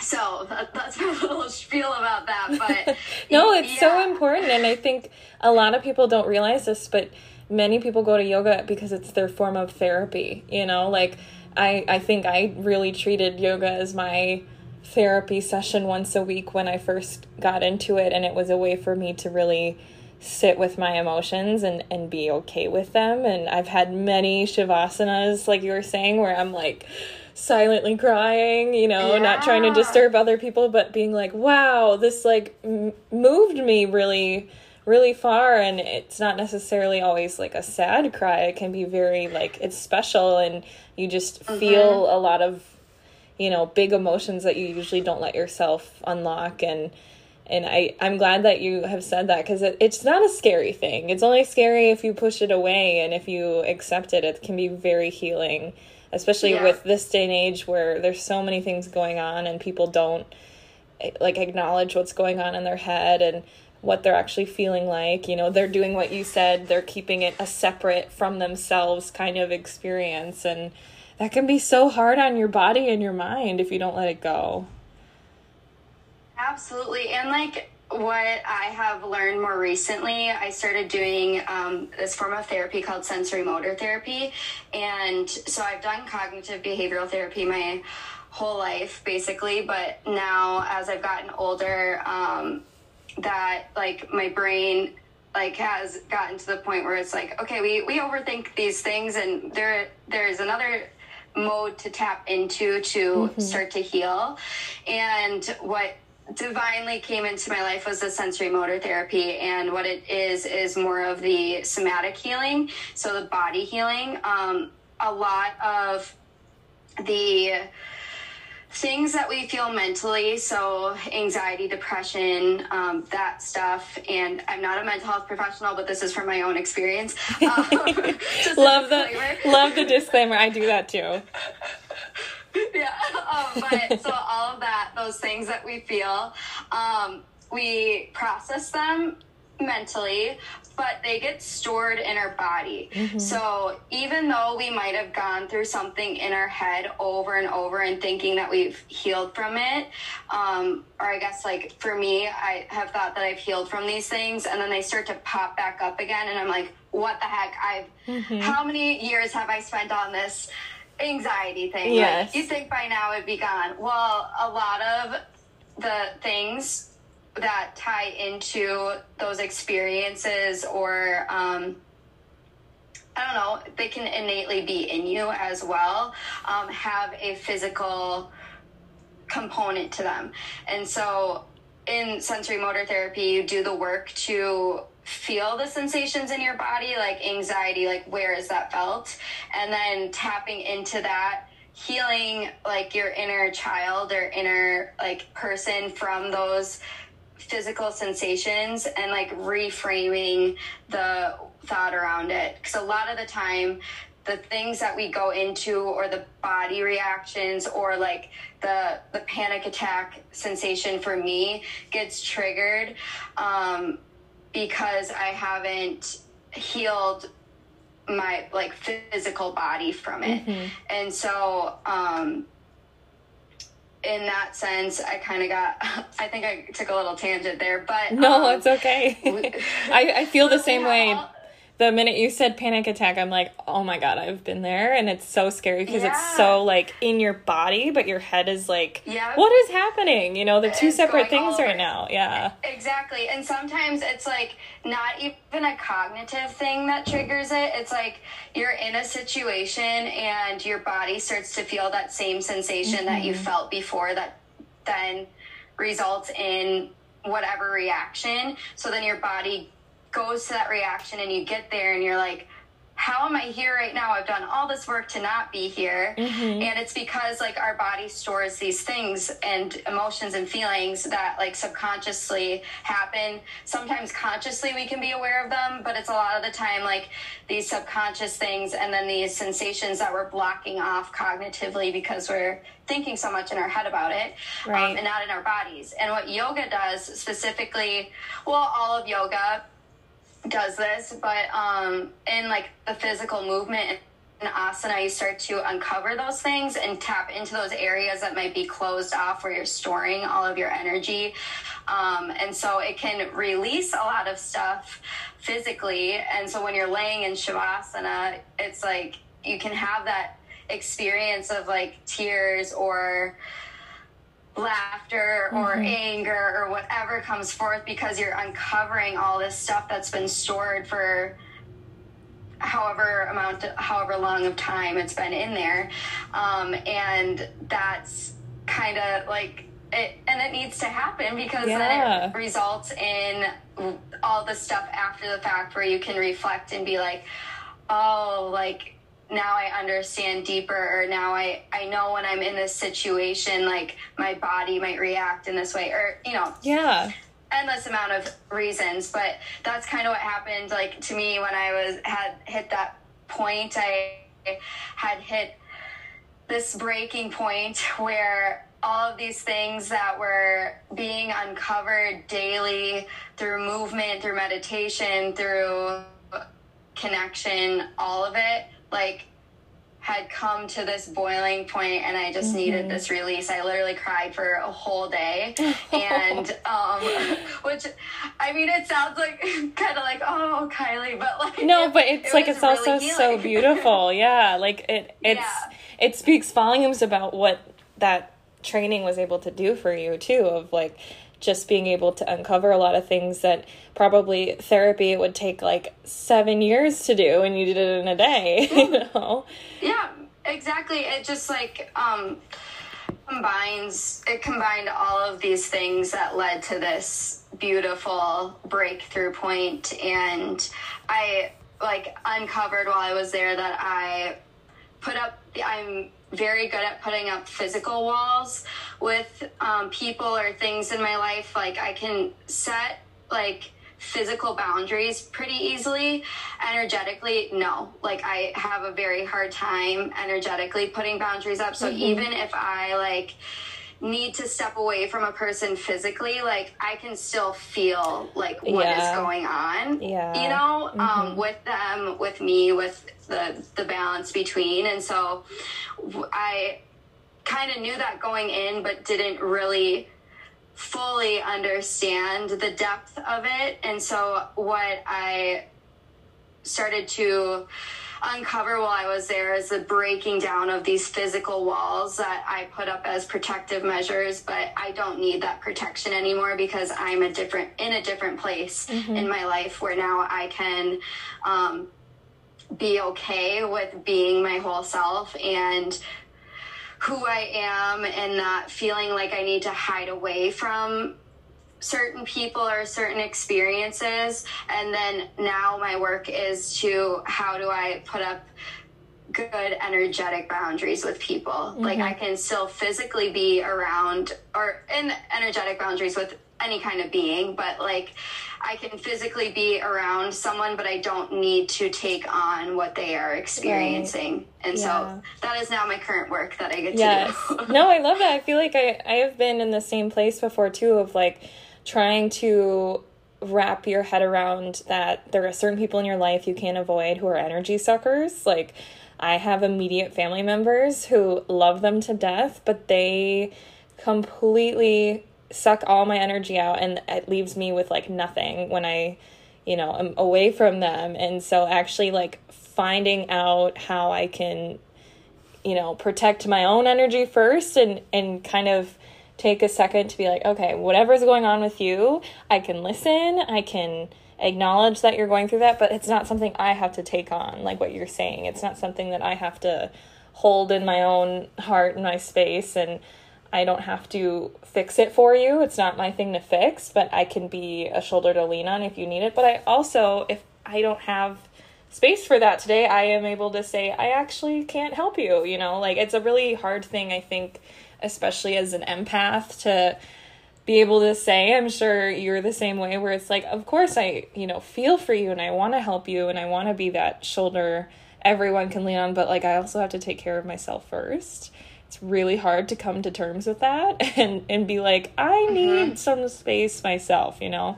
so that, that's my little spiel about that. But no, it's yeah. so important. And I think a lot of people don't realize this, but many people go to yoga because it's their form of therapy. You know, like I, I think I really treated yoga as my therapy session once a week when I first got into it. And it was a way for me to really sit with my emotions and and be okay with them and I've had many shavasanas like you were saying where I'm like silently crying, you know, yeah. not trying to disturb other people but being like, "Wow, this like m- moved me really really far and it's not necessarily always like a sad cry. It can be very like it's special and you just mm-hmm. feel a lot of you know, big emotions that you usually don't let yourself unlock and and I I'm glad that you have said that because it, it's not a scary thing. It's only scary if you push it away and if you accept it. It can be very healing, especially yeah. with this day and age where there's so many things going on and people don't eh, like acknowledge what's going on in their head and what they're actually feeling like. You know, they're doing what you said. They're keeping it a separate from themselves kind of experience and that can be so hard on your body and your mind if you don't let it go. Absolutely. And like what I have learned more recently, I started doing um, this form of therapy called sensory motor therapy. And so I've done cognitive behavioral therapy my whole life, basically. But now, as I've gotten older, um, that like my brain like has gotten to the point where it's like okay we we overthink these things and there there's another mode to tap into to mm-hmm. start to heal and what divinely came into my life was the sensory motor therapy and what it is is more of the somatic healing so the body healing. Um, a lot of the things that we feel mentally so anxiety depression um, that stuff and i'm not a mental health professional but this is from my own experience. Um, love the love the disclaimer. I do that too yeah. Um, but so all of that, those things that we feel, um, we process them mentally, but they get stored in our body. Mm-hmm. So even though we might have gone through something in our head over and over and thinking that we've healed from it, um, or I guess like for me, I have thought that I've healed from these things, and then they start to pop back up again, and I'm like, what the heck? I've mm-hmm. how many years have I spent on this? Anxiety thing. Yes. Like, you think by now it'd be gone. Well, a lot of the things that tie into those experiences or um, I don't know, they can innately be in you as well, um, have a physical component to them. And so in sensory motor therapy, you do the work to feel the sensations in your body, like anxiety, like where is that felt? And then tapping into that, healing like your inner child or inner like person from those physical sensations and like reframing the thought around it. Because a lot of the time, the things that we go into or the body reactions or like the the panic attack sensation for me gets triggered um, because I haven't healed my like physical body from it. Mm-hmm. And so um in that sense, I kind of got, I think I took a little tangent there, but. No, um, it's okay. I, I feel the same way. All, the minute you said panic attack, I'm like, oh my god, I've been there, and it's so scary because yeah. it's so like in your body, but your head is like, yeah. what is happening? You know, they're two it's separate things right now. Yeah, exactly. And sometimes it's like not even a cognitive thing that triggers it. It's like you're in a situation and your body starts to feel that same sensation mm-hmm. that you mm-hmm. felt before. That then results in whatever reaction. So then your body goes to that reaction and you get there and you're like how am I here right now? I've done all this work to not be here. Mm-hmm. And it's because like our body stores these things and emotions and feelings that like subconsciously happen. Sometimes consciously we can be aware of them, but it's a lot of the time like these subconscious things and then these sensations that we're blocking off cognitively because we're thinking so much in our head about it um, right. um, and not in our bodies. And what yoga does specifically, well, all of yoga does this, but um, in like the physical movement and asana, you start to uncover those things and tap into those areas that might be closed off where you're storing all of your energy. Um, and so it can release a lot of stuff physically. And so when you're laying in Shavasana, it's like you can have that experience of like tears or laughter or mm-hmm. anger or whatever comes forth because you're uncovering all this stuff that's been stored for however amount however long of time it's been in there um, and that's kind of like it and it needs to happen because yeah. then it results in all the stuff after the fact where you can reflect and be like oh like now I understand deeper or now I I know when I'm in this situation like my body might react in this way or you know yeah. endless amount of reasons but that's kind of what happened like to me when I was had hit that point. I had hit this breaking point where all of these things that were being uncovered daily through movement through meditation through connection all of it like had come to this boiling point and I just mm-hmm. needed this release. I literally cried for a whole day. and um which I mean it sounds like kind of like oh Kylie but like No, but it's it like it's really also healing. so beautiful. Yeah, like it it's yeah. it speaks volumes about what that training was able to do for you too of like just being able to uncover a lot of things that probably therapy would take like seven years to do and you did it in a day you know? Yeah exactly. It just like um combines it combined all of these things that led to this beautiful breakthrough point. And i like uncovered while i was there that i put up i'm very good at putting up physical walls with um, people or things in my life. Like I can set like physical boundaries pretty easily. Energetically, no. Like I have a very hard time energetically putting boundaries up. So mm-hmm. even if I like need to step away from a person physically, like I can still feel like what yeah. is going on. Yeah. You know, um, mm-hmm. um, with them, with me, with the the balance between. And so I kind of knew that going in, but didn't really fully understand the depth of it. And so what I started to uncover while I was there is the breaking down of these physical walls that I put up as protective measures, but I don't need that protection anymore because I'm a different in a different place mm-hmm. in my life where now I can um, be okay with being my whole self and who I am and not feeling like I need to hide away from certain people or certain experiences. And then now my work is to how do I put up good energetic boundaries with people. Mm-hmm. Like I can still physically be around or in energetic boundaries with any kind of being, but like I can physically be around someone, but I don't need to take on what they are experiencing. Right. And yeah. so that is now my current work that I get yes. to do. no, I love that. I feel like I, I have been in the same place before too of like trying to wrap your head around that there are certain people in your life you can't avoid who are energy suckers. Like I have immediate family members who love them to death, but they completely suck all my energy out and it leaves me with like nothing when I, you know, am away from them. And so actually like finding out how I can, you know, protect my own energy first and and kind of take a second to be like, okay, whatever's going on with you, I can listen, I can acknowledge that you're going through that, but it's not something I have to take on, like what you're saying. It's not something that I have to hold in my own heart and my space and I don't have to fix it for you. It's not my thing to fix, but I can be a shoulder to lean on if you need it. But I also, if I don't have space for that today, I am able to say, I actually can't help you. You know, like it's a really hard thing, I think, especially as an empath, to be able to say, I'm sure you're the same way, where it's like, of course, I, you know, feel for you and I want to help you and I want to be that shoulder everyone can lean on, but like I also have to take care of myself first it's really hard to come to terms with that and and be like i mm-hmm. need mm-hmm. some space myself you know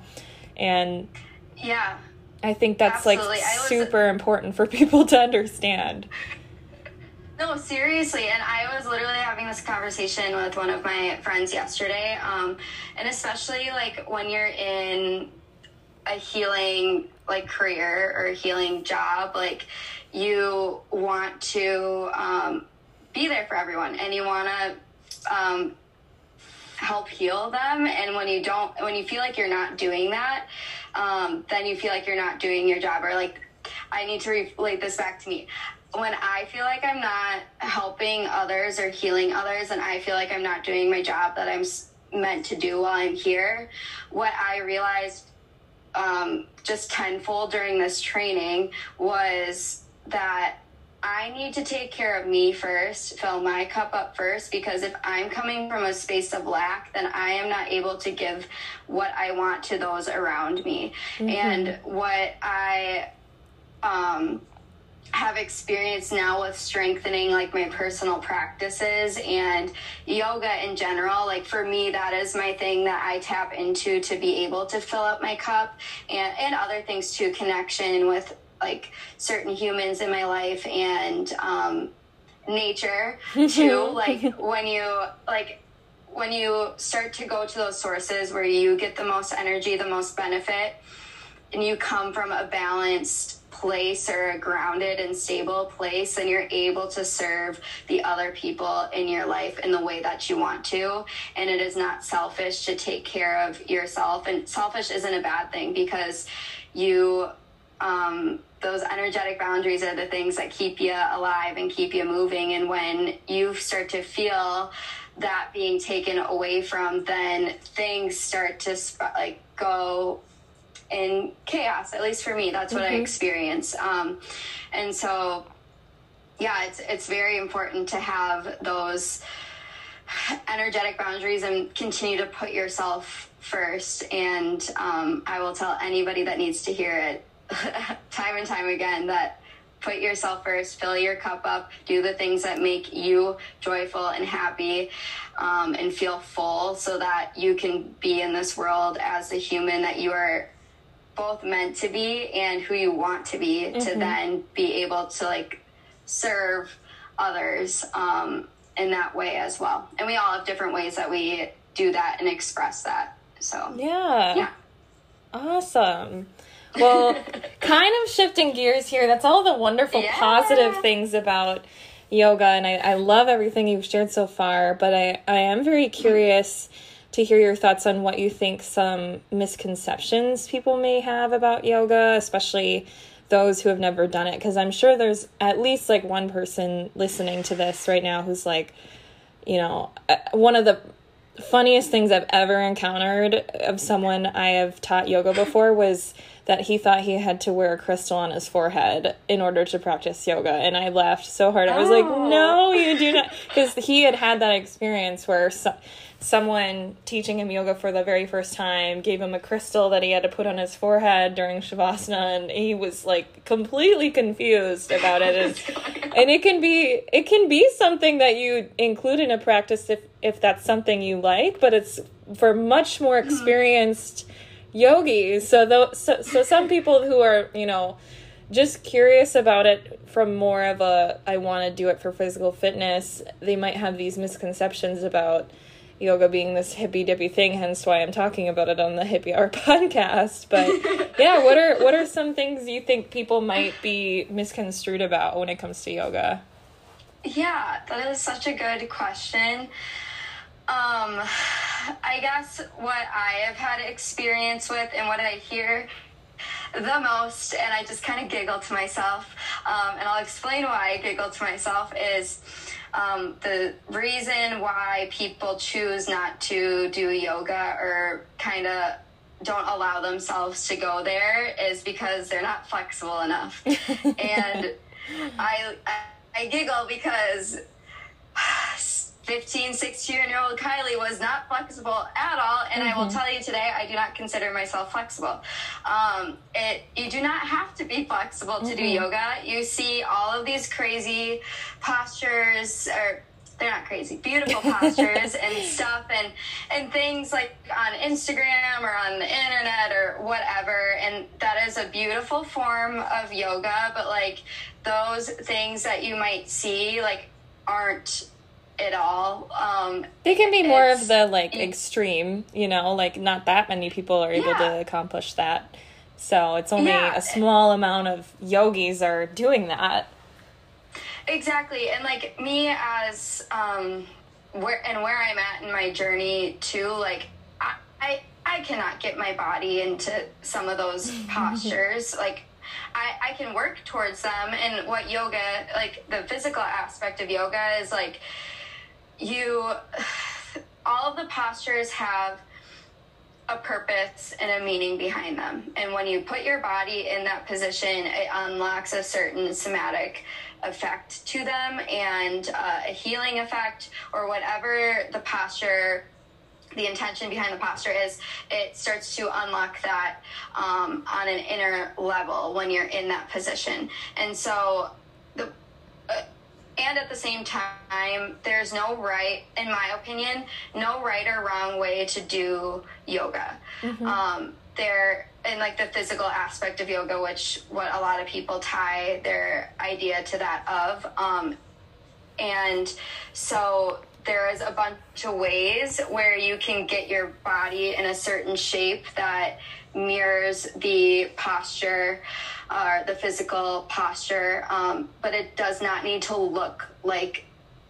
and yeah i think that's Absolutely. like super was... important for people to understand no seriously and i was literally having this conversation with one of my friends yesterday um, and especially like when you're in a healing like career or a healing job like you want to um, be there for everyone and you want to um, help heal them and when you don't when you feel like you're not doing that um, then you feel like you're not doing your job or like i need to relate this back to me. When i feel like i'm not helping others or healing others and i feel like i'm not doing my job that i'm meant to do while i'm here what i realized um, just tenfold during this training was that I need to take care of me first, fill my cup up first, because if I'm coming from a space of lack, then I am not able to give what I want to those around me. Mm-hmm. And what I um, have experienced now with strengthening like my personal practices and yoga in general like for me that is my thing that i tap into to be able to fill up my cup and and other things too connection with like certain humans in my life and um, nature too. like when you like when you start to go to those sources where you get the most energy, the most benefit, and you come from a balanced place or a grounded and stable place and you're able to serve the other people in your life in the way that you want to and it is not selfish to take care of yourself and selfish isn't a bad thing because you um, those energetic boundaries are the things that keep you alive and keep you moving. And when you start to feel that being taken away from, then things start to like go in chaos. At least for me, that's what mm-hmm. I experience. Um, and so, yeah, it's it's very important to have those energetic boundaries and continue to put yourself first. And um, I will tell anybody that needs to hear it time and time again that put yourself first, fill your cup up, do the things that make you joyful and happy um, and feel full so that you can be in this world as the human that you are both meant to be and who you want to be mm-hmm. to then be able to like serve others um, in that way as well. And we all have different ways that we do that and express that. So, yeah. Yeah. Awesome. Well, kind of shifting gears here. That's all the wonderful yeah. positive things about yoga, and I, I love everything you've shared so far. But I, I am very curious to hear your thoughts on what you think some misconceptions people may have about yoga, especially those who have never done it. Because I'm sure there's at least like one person listening to this right now who's like, you know, uh, one of the funniest things I've ever encountered of someone I have taught yoga before was that he thought he had to wear a crystal on his forehead in order to practice yoga. And I laughed so hard. I was oh. like, no, you do not. Because he had had that experience where so- someone teaching him yoga for the very first time gave him a crystal that he had to put on his forehead during Shavasana. And he was like completely confused about it. And, and it can be, it can be something that you include in a practice if, if that's something you like, but it's for much more mm-hmm. experienced yogis. So, though, so, so some people who are, you know, just curious about it from more of a I want to do it for physical fitness, they might have these misconceptions about yoga being this hippy dippy thing, hence why I'm talking about it on the Hippie Hour podcast. But yeah, what are what are some things you think people might be misconstrued about when it comes to yoga? Yeah, that is such a good question. Um, I guess what I have had experience with and what I hear the most, and I just kind of giggle to myself, um, and I'll explain why I giggle to myself is um, the reason why people choose not to do yoga or kind of don't allow themselves to go there is because they're not flexible enough. and I, I, I giggle because 15, 16 year old Kylie was not flexible at all. And mm-hmm. I will mm-hmm. tell you today, I do not consider myself flexible. Um, it, you do not have to be flexible to mm-hmm. do yoga. You see all of these crazy postures or they're not crazy beautiful postures and stuff and and things like on instagram or on the internet or whatever and that is a beautiful form of yoga but like those things that you might see like aren't at all. Um, they can be more of the like extreme, you know, like not that many people are able yeah. to accomplish that. So it's only yeah. a small amount of yogis are doing that. Exactly. And like me as um where and where I'm at in my journey too, like I I, I cannot get my body into some of those postures. Like I, I can work towards them and what yoga like the physical aspect of yoga is like you all of the postures have a purpose and a meaning behind them. And when you put your body in that position, it unlocks a certain somatic effect to them and uh, a healing effect or whatever the posture the intention behind the posture is it starts to unlock that um, on an inner level when you're in that position and so the uh, and at the same time there's no right in my opinion no right or wrong way to do yoga mm-hmm. um, there and like the physical aspect of yoga which what a lot of people tie their idea to that of um, and so there is a bunch of ways where you can get your body in a certain shape that mirrors the posture or the physical posture, um, but it does not need to look like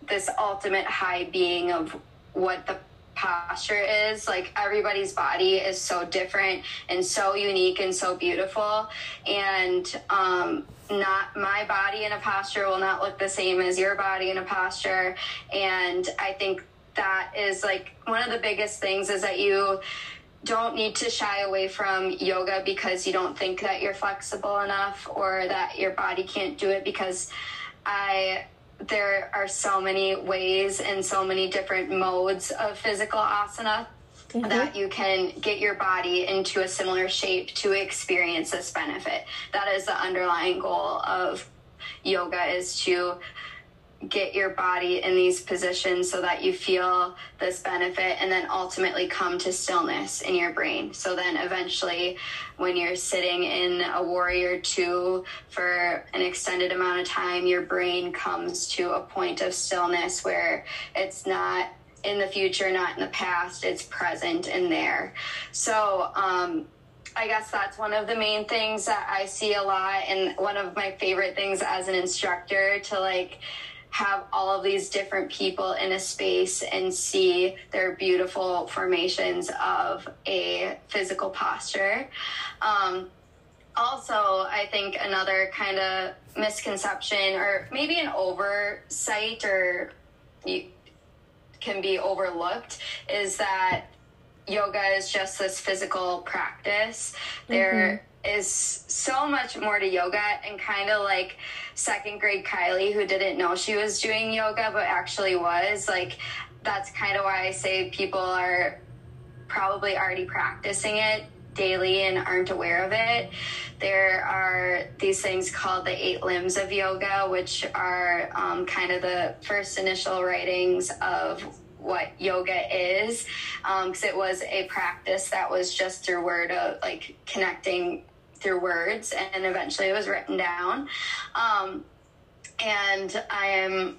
this ultimate high being of what the posture is. Like everybody's body is so different and so unique and so beautiful. And um, not my body in a posture will not look the same as your body in a posture. And I think that is like one of the biggest things is that you don't need to shy away from yoga because you don't think that you're flexible enough or that your body can't do it because I there are so many ways and so many different modes of physical asana mm-hmm. that you can get your body into a similar shape to experience this benefit. That is the underlying goal of yoga is to get your body in these positions so that you feel this benefit and then ultimately come to stillness in your brain. So then eventually, when you're sitting in a warrior two for an extended amount of time, your brain comes to a point of stillness where it's not in the future, not in the past, it's present and there. So, um, I guess that's one of the main things that I see a lot, and one of my favorite things as an instructor to like have all of these different people in a space and see their beautiful formations of a physical posture. Um, also, I think another kind of misconception or maybe an oversight or you can be overlooked is that yoga is just this physical practice. Mm-hmm. Is so much more to yoga and kind of like second grade Kylie who didn't know she was doing yoga but actually was like that's kind of why I say people are probably already practicing it daily and aren't aware of it. There are these things called the eight limbs of yoga, which are um, kind of the first initial writings of what yoga is because um, it was a practice that was just through word of like connecting through words and eventually it was written down. Um, and i am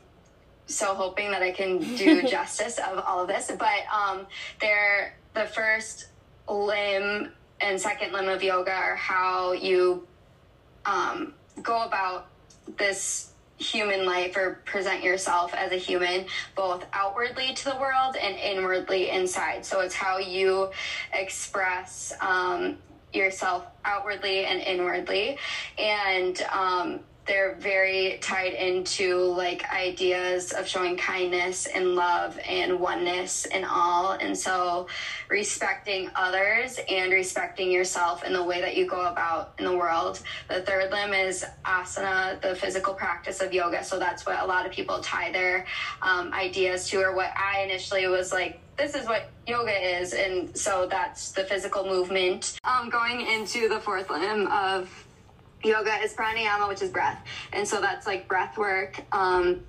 so hoping that i can do justice of all of this but um, they're the first limb and second limb of yoga are how you um, go about this human life or present yourself as a human both outwardly to the world and inwardly inside. So it's how you express um, yourself outwardly and inwardly. And um, they're very tied into like ideas of showing kindness and love and oneness and all. And so respecting others and respecting yourself in the way that you go about in the world. The third limb is asana, the physical practice of yoga. So that's what a lot of people tie their um, ideas to, or what I initially was like, this is what yoga is. And so that's the physical movement. Um, going into the fourth limb of yoga is pranayama, which is breath. And so that's like breath work. Um,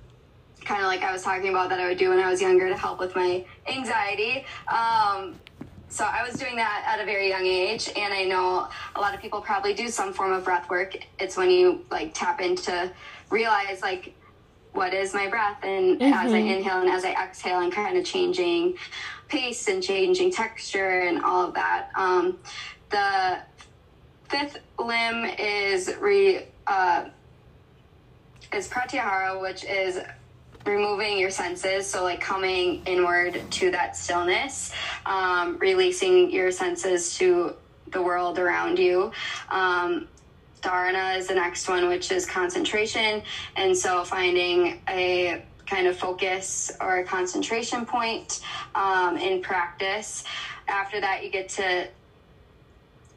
kind of like I was talking about that I would do when I was younger to help with my anxiety. Um, so I was doing that at a very young age, and I know a lot of people probably do some form of breath work. It's when you like tap into realize like what is my breath, and mm-hmm. as I inhale and as I exhale, and kind of changing pace and changing texture and all of that. Um, the fifth limb is re uh, is pratyahara, which is removing your senses so like coming inward to that stillness um, releasing your senses to the world around you. Um, dharana is the next one which is concentration and so finding a kind of focus or a concentration point um, in practice. After that you get to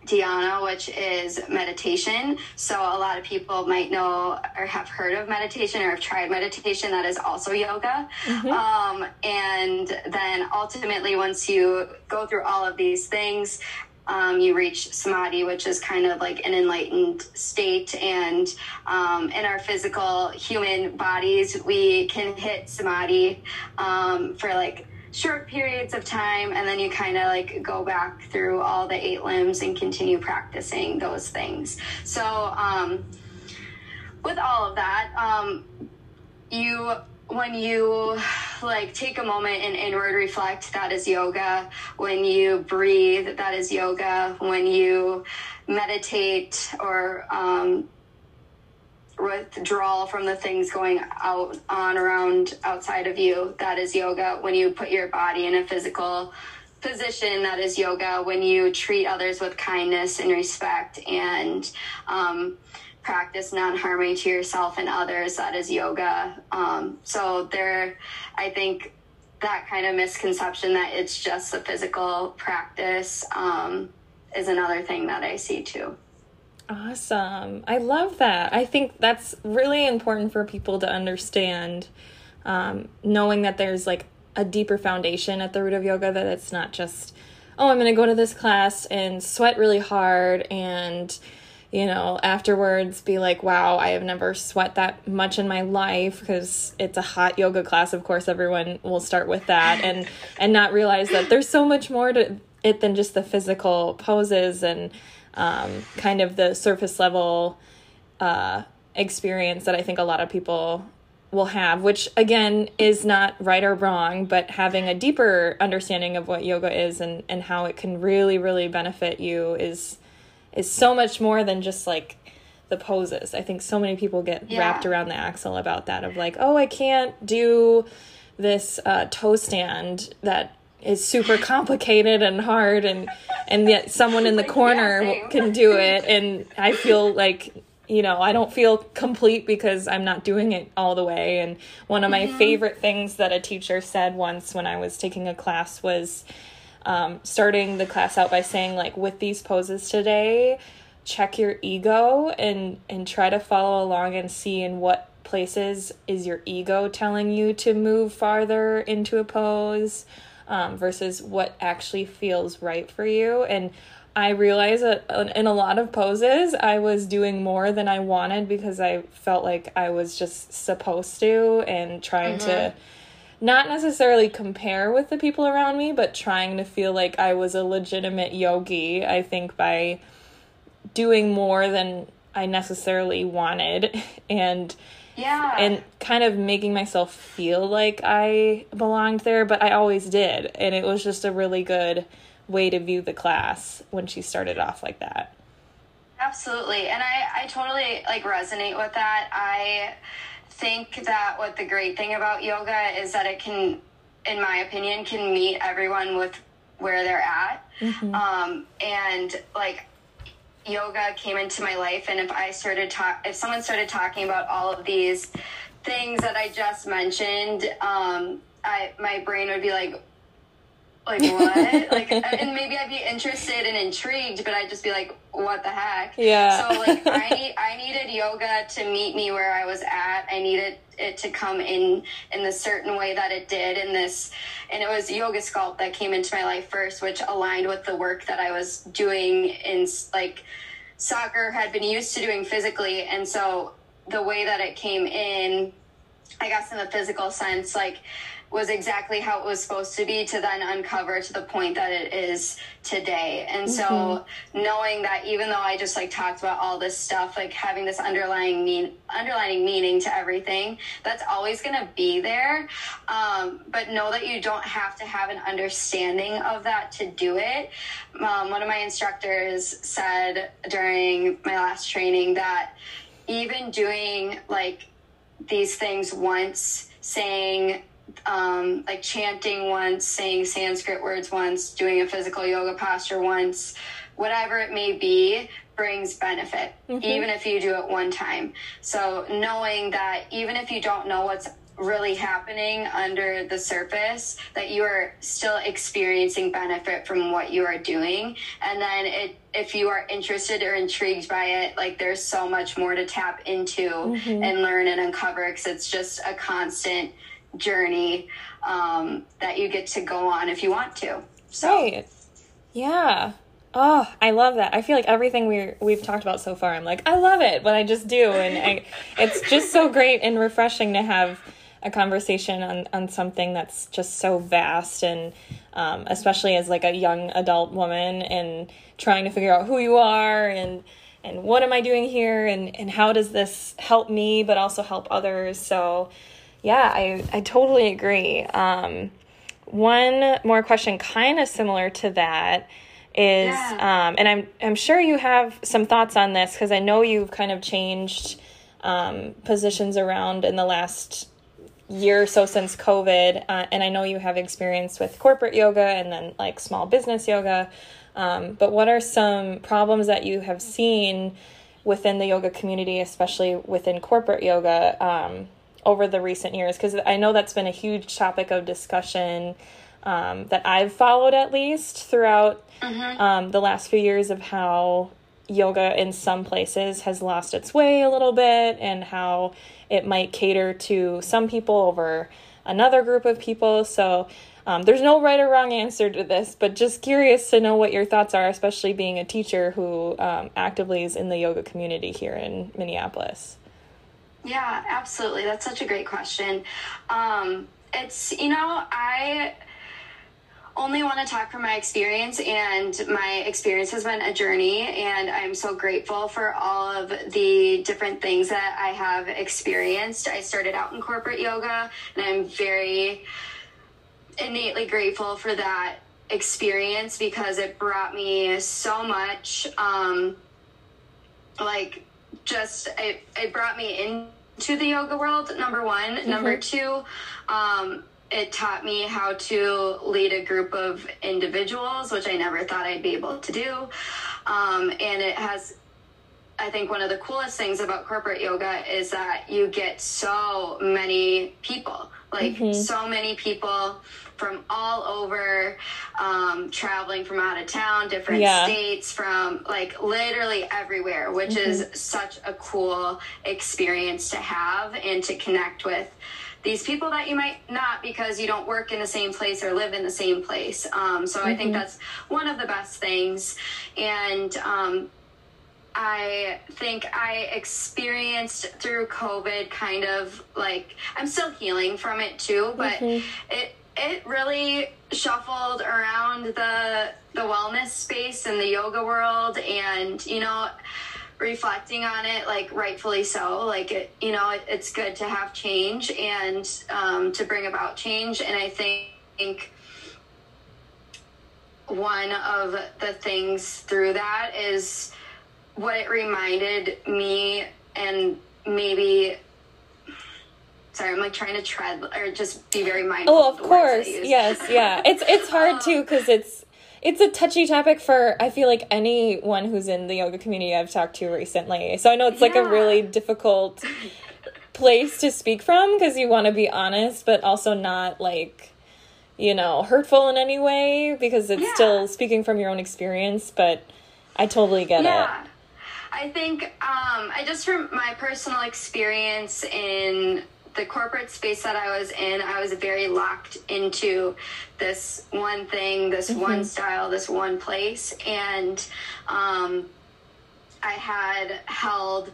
dhyana, which is meditation. So a lot of people might know or have heard of meditation or have tried meditation. That is also yoga. Mm-hmm. Um, and then ultimately, once you go through all of these things, um, you reach samadhi, which is kind of like an enlightened state. And um, in our physical human bodies, we can hit samadhi um, for like short periods of time and then you kind of like go back through all the eight limbs and continue practicing those things. So um, with all of that um, you when you like take a moment and inward reflect that is yoga. When you breathe that is yoga. When you meditate or um, withdrawal from the things going out on around outside of you that is yoga. When you put your body in a physical position that is yoga. When you treat others with kindness and respect and um, practice non-harming to yourself and others that is yoga. Um, so there i think that kind of misconception that it's just a physical practice um, is another thing that i see too Awesome. I love that. I think that's really important for people to understand, um, knowing that there's like a deeper foundation at the root of yoga, that it's not just, oh, I'm going to go to this class and sweat really hard and, you know, afterwards be like, wow, I have never sweat that much in my life because it's a hot yoga class. Of course, everyone will start with that and, and not realize that there's so much more to it than just the physical poses and, um, kind of the surface level uh, experience that I think a lot of people will have, which again is not right or wrong, but having a deeper understanding of what yoga is and, and how it can really, really benefit you is is so much more than just like the poses. I think so many people get yeah. wrapped around the axle about that of like, oh, I can't do this uh, toe stand that is super complicated and hard and and yet someone in the corner yeah, can do it and I feel like you know, I don't feel complete because I'm not doing it all the way. And one of my mm-hmm. favorite things that a teacher said once when I was taking a class was um, starting the class out by saying, like, with these poses today, check your ego and and try to follow along and see in what places is your ego telling you to move farther into a pose um, versus what actually feels right for you. And I realized that in a lot of poses, I was doing more than I wanted because I felt like I was just supposed to and trying mm-hmm. to not necessarily compare with the people around me, but trying to feel like I was a legitimate yogi. I think by doing more than I necessarily wanted and yeah. And kind of making myself feel like I belonged there, but I always did. And it was just a really good way to view the class when she started off like that. Absolutely. And I, I totally like resonate with that. I think that what the great thing about yoga is that it can, in my opinion, can meet everyone with where they're at. Mm-hmm. Um, and like yoga came into my life and if I started talk if someone started talking about all of these things that I just mentioned, um, I my brain would be like like what? like uh, and maybe I'd be interested and intrigued, but I'd just be like, what the heck? Yeah. So like I need I needed yoga to meet me where I was at. I needed it to come in in the certain way that it did in this and it was yoga sculpt that came into my life first which aligned with the work that i was doing in like soccer had been used to doing physically and so the way that it came in i guess in the physical sense like was exactly how it was supposed to be to then uncover to the point that it is today. And mm-hmm. so knowing that even though I just like talked about all this stuff, like having this underlying mean underlining meaning to everything, that's always gonna be there. Um, but know that you don't have to have an understanding of that to do it. Um, one of my instructors said during my last training that even doing like these things once saying um, like chanting once, saying Sanskrit words once, doing a physical yoga posture once, whatever it may be, brings benefit, mm-hmm. even if you do it one time. So, knowing that even if you don't know what's really happening under the surface that you are still experiencing benefit from what you are doing and then it if you are interested or intrigued by it like there's so much more to tap into mm-hmm. and learn and uncover because it's just a constant journey um, that you get to go on if you want to. So right. Yeah. Oh, I love that. I feel like everything we we've talked about so far, I'm like, I love it, but I just do, and I, it's just so great and refreshing to have a conversation on, on something that's just so vast and um, especially as like a young adult woman and trying to figure out who you are and and what am I doing here and, and how does this help me but also help others? So yeah I, I totally agree um, one more question kind of similar to that is yeah. um, and I'm I'm sure you have some thoughts on this because I know you've kind of changed um, positions around in the last year or so since COVID, uh, and I know you have experience with corporate yoga and then like small business yoga. Um, but what are some problems that you have seen within the yoga community, especially within corporate yoga, um, over the recent years? Because I know that's been a huge topic of discussion um, that I've followed at least throughout mm-hmm. the last few years of how yoga in some places has lost its way a little bit and how it might cater to some people over another group of people. So um, there's no right or wrong answer to this, but just curious to know what your thoughts are, especially being a teacher who um, actively is in the yoga community here in Minneapolis. Yeah, absolutely. That's such a great question. Um, it's, you know, I only want to talk from my experience, and my experience has been a journey. And I'm so grateful for all of the different things that I have experienced. I started out in corporate yoga, and I'm very innately grateful for that experience because it brought me so much. Um, like, just it, it brought me into the yoga world, number one. Mm-hmm. Number two, um, it taught me how to lead a group of individuals, which I never thought I'd be able to do. Um, and it has, I think, one of the coolest things about corporate yoga is that you get so many people, like mm-hmm. so many people from all over, um, traveling from out of town, different yeah. states, from like literally everywhere, which mm-hmm. is such a cool experience to have and to connect with these people that you might not because you don't work in the same place or live in the same place. Um, so mm-hmm. I think mm-hmm. that's one of the best things. And um, I think I experienced through COVID kind of like I'm still healing from it too, but mm-hmm. it it really shuffled around the the wellness space and the yoga world and you know reflecting on it like rightfully so. Like it you know it, it's good to have change and um, to bring about change. And i think one of the things through that is what it reminded me and maybe sorry i'm like trying to tread or just be very mindful oh of, of course yes yeah it's it's hard um, too because it's it's a touchy topic for I feel like anyone who's in the yoga community I've talked to recently. So I know it's like a really difficult place to speak from because you want to be honest but also not like you know hurtful in any way because it's yeah. still speaking from your own experience but I totally get yeah. it. I think um, I just from my personal experience in the corporate space that I was in, I was very locked into this one thing, this mm-hmm. one style, this one place. And um, I had held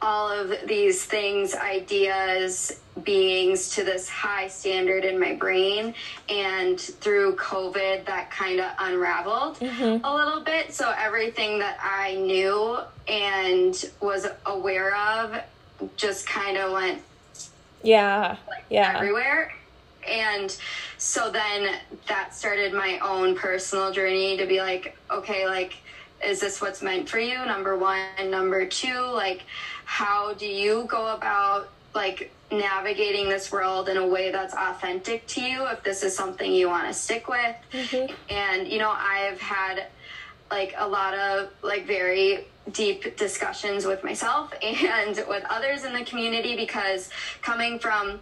all of these things, ideas, beings to this high standard in my brain. And through COVID, that kind of unraveled mm-hmm. a little bit. So everything that I knew and was aware of just kind of went yeah like, yeah. everywhere. And so then that started my own personal journey to be like okay like is this what's meant for you? Number one. Number two like how do you go about like navigating this world in a way that's authentic to you if this is something you want to stick with? Mm-hmm. and you know i've had like a lot of like very deep discussions with myself and with others in the community because coming from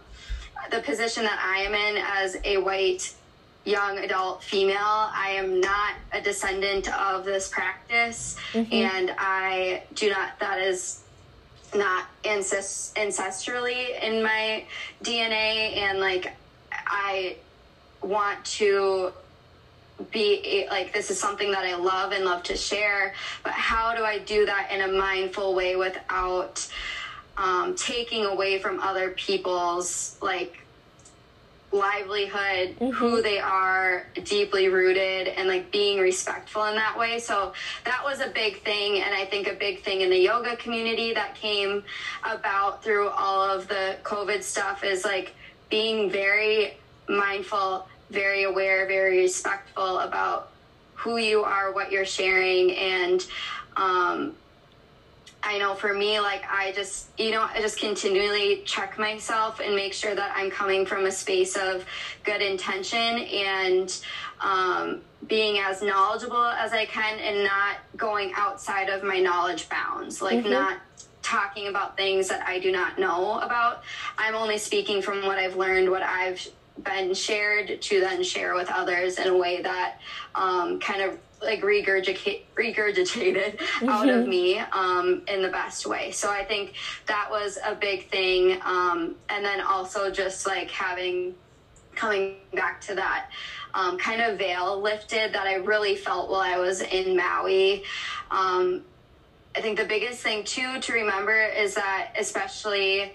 the position that i am in as a white young adult female. I am not a descendant of this practice, mm-hmm. and I do not, that is not ancest- ancestrally in my DNA. And like, I want to be like this is something that I love and love to share, but how do I do that in a mindful way without um, taking away from other people's like livelihood, mm-hmm. who they are, deeply rooted, and like being respectful in that way. So that was a big thing. And I think a big thing in the yoga community that came about through all of the COVID stuff is like being very mindful, very aware, very respectful about who you are, what you're sharing, and um, I know for me, like I just, you know, I just continually check myself and make sure that I'm coming from a space of good intention and um, being as knowledgeable as I can and not going outside of my knowledge bounds, like mm-hmm. not talking about things that I do not know about. I'm only speaking from what I've learned, what I've been shared to then share with others in a way that um, kind of like regurgitate, regurgitated mm-hmm. out of mm-hmm. me um, in the best way. So I think that was a big thing. Um, and then also just like having coming back to that um, kind of veil lifted that I really felt while I was in Maui. Um, I think the biggest thing too to remember is that especially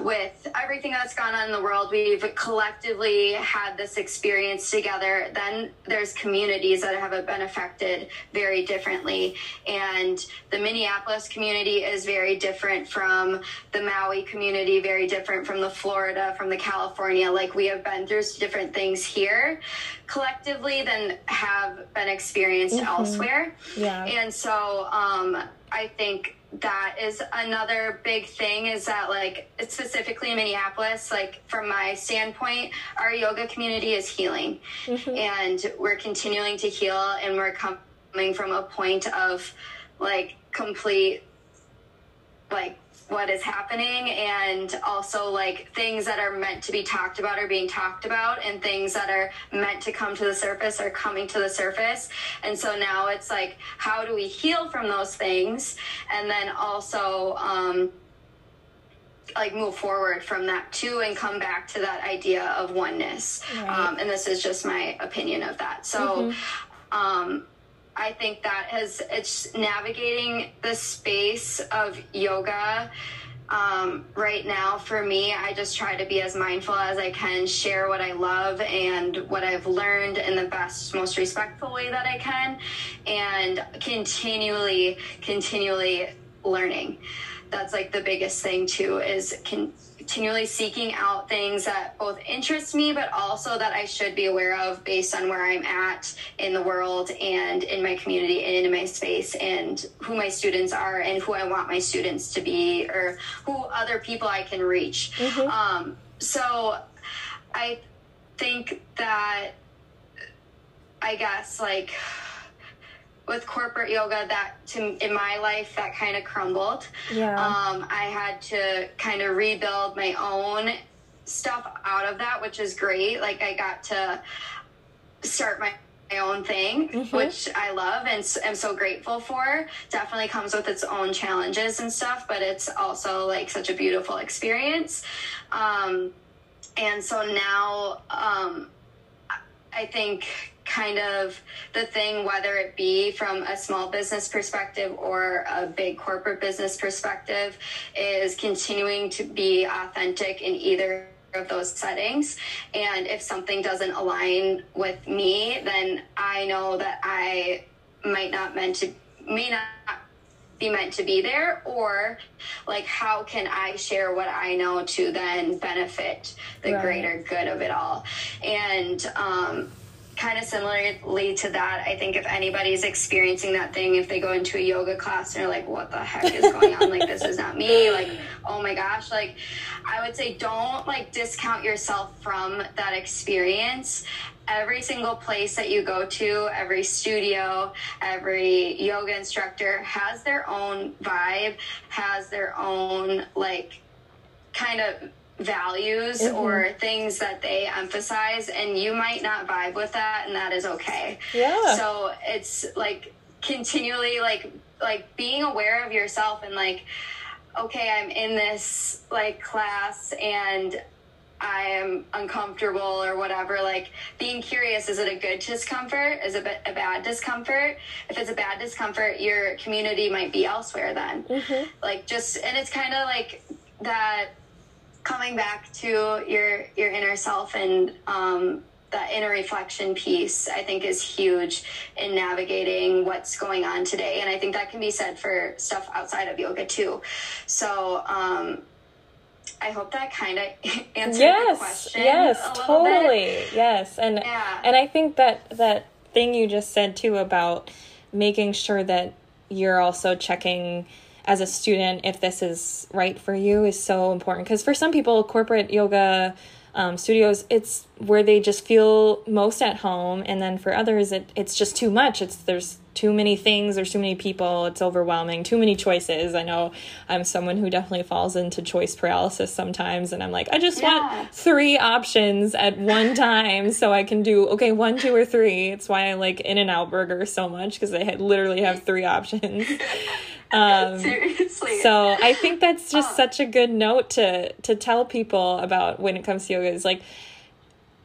with everything that's gone on in the world, we've collectively had this experience together. Then there's communities that have been affected very differently. And the Minneapolis community is very different from the Maui community, very different from the Florida, from the California. Like we have been through different things here collectively than have been experienced mm-hmm. elsewhere. Yeah. And so um, I think that is another big thing is that like specifically in minneapolis like from my standpoint our yoga community is healing mm-hmm. and we're continuing to heal and we're coming from a point of like complete like what is happening and also like things that are meant to be talked about are being talked about and things that are meant to come to the surface are coming to the surface and so now it's like how do we heal from those things and then also um like move forward from that too and come back to that idea of oneness right. um, and this is just my opinion of that so mm-hmm. um I think that has it's navigating the space of yoga um, right now for me. I just try to be as mindful as i can share what i love and what i've learned in the best most respectful way that i can and continually continually learning. That's like the biggest thing too is can continually seeking out things that both interest me, but also that I should be aware of based on where I'm at in the world and in my community and in my space and who my students are and who I want my students to be or who other people I can reach. Mm-hmm. Um, so I think that, I guess, like, with corporate yoga that to in my life that kind of crumbled yeah um, i had to kind of rebuild my own stuff out of that which is great like i got to start my my own thing, mm-hmm. which I love and am so grateful for. Definitely comes with its own challenges and stuff, but it's also like such a beautiful experience. Um, and so now um, I think kind of the thing, whether it be from a small business perspective or a big corporate business perspective, is continuing to be authentic in either of those settings. And if something doesn't align with me, then I know that I might not meant to may not be meant to be there or like how can i share what i know to then benefit the right. greater good of it all and um kind of similarly to that, I think if anybody's experiencing that thing, if they go into a yoga class and they're like, what the heck is going on? like, this is not me. Like, oh my gosh, like I would say don't like discount yourself from that experience. Every single place that you go to, every studio, every yoga instructor has their own vibe, has their own like kind of values mm-hmm. or things that they emphasize and you might not vibe with that and that is okay. Yeah. So it's like continually like like being aware of yourself and like okay, I'm in this like class and I am uncomfortable or whatever. Like being curious, is it a good discomfort? Is it a bad discomfort? If it's a bad discomfort, your community might be elsewhere then. Mm-hmm. Like just, and it's kind of like that coming back to your your inner self and um, that inner reflection piece i think is huge in navigating what's going on today and i think that can be said for stuff outside of yoga too so um, I hope that kind of answers yes, the question. Yes, totally. Yes, and yeah. and I think that that thing you just said too about making sure that you're also checking as a student if this is right for you is so important. Because for some people corporate yoga um, studios it's where they just feel most at home and then for others it, it's just too much it's there's too many things there's too many people it's overwhelming too many choices i know i'm someone who definitely falls into choice paralysis sometimes and i'm like i just yeah. want three options at one time so i can do okay one two or three it's why i like in and out burger so much because they had literally have three options um, Seriously. So I think that's just oh. such a good note to to tell people about when it comes to yoga is like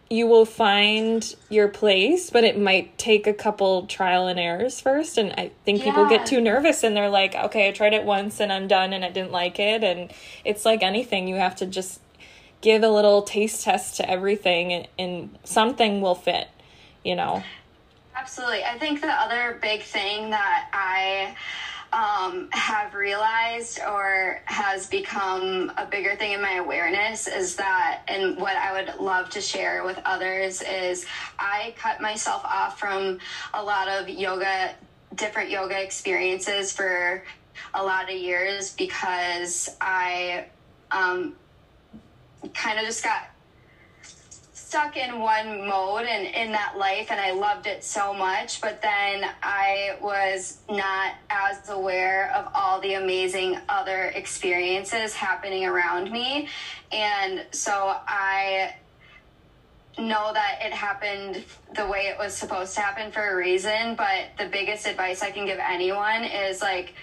you will find your place, but it might take a couple trial and errors first. And I think yeah. people get too nervous and they're like, okay, I tried it once and I'm done and I didn't like it. And it's like anything, you have to just give a little taste test to everything and, and something will fit, you know? Absolutely. I think the other big thing that I um, have realized or has become a bigger thing in my awareness is that, and what I would love to share with others is I cut myself off from a lot of yoga, different yoga experiences for a lot of years because I um, kind of just got stuck in one mode and in that life and I loved it so much but then I was not as aware of all the amazing other experiences happening around me. And so I know that it happened the way it was supposed to happen for a reason but the biggest advice I can give anyone is like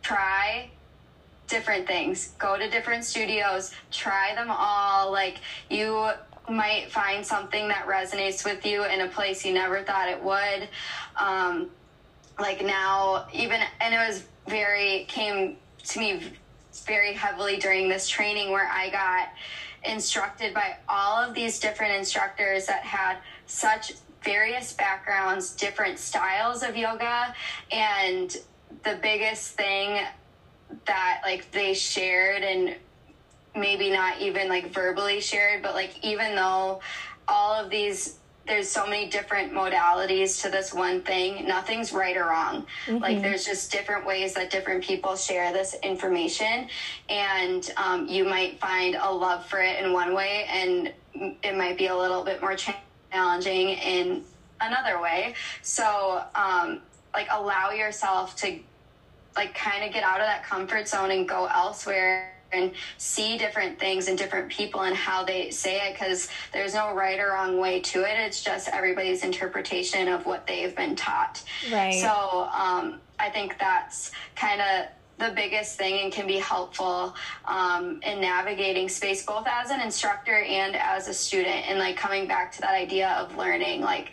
try different things. Go to different studios try them all. Like you might find something that resonates with you in a place you never thought it would. Um, like now, even, and it was very, came to me very heavily during this training where I got instructed by all of these different instructors that had such various backgrounds, different styles of yoga, and the biggest thing that like they shared and maybe not even like verbally shared, but like even though all of these there's so many different modalities to this one thing. Nothing's right or wrong. Mm-hmm. Like there's just different ways that different people share this information, and um, you might find a love for it in one way, and it might be a little bit more challenging in another way. So, um, like, allow yourself to like kind of get out of that comfort zone and go elsewhere and see different things and different people and how they say it because there's no right or wrong way to it. It's just everybody's interpretation of what they've been taught. Right. So um, I think that's kind of the biggest thing and can be helpful um, in navigating space both as an instructor and as a student and like coming back to that idea of learning like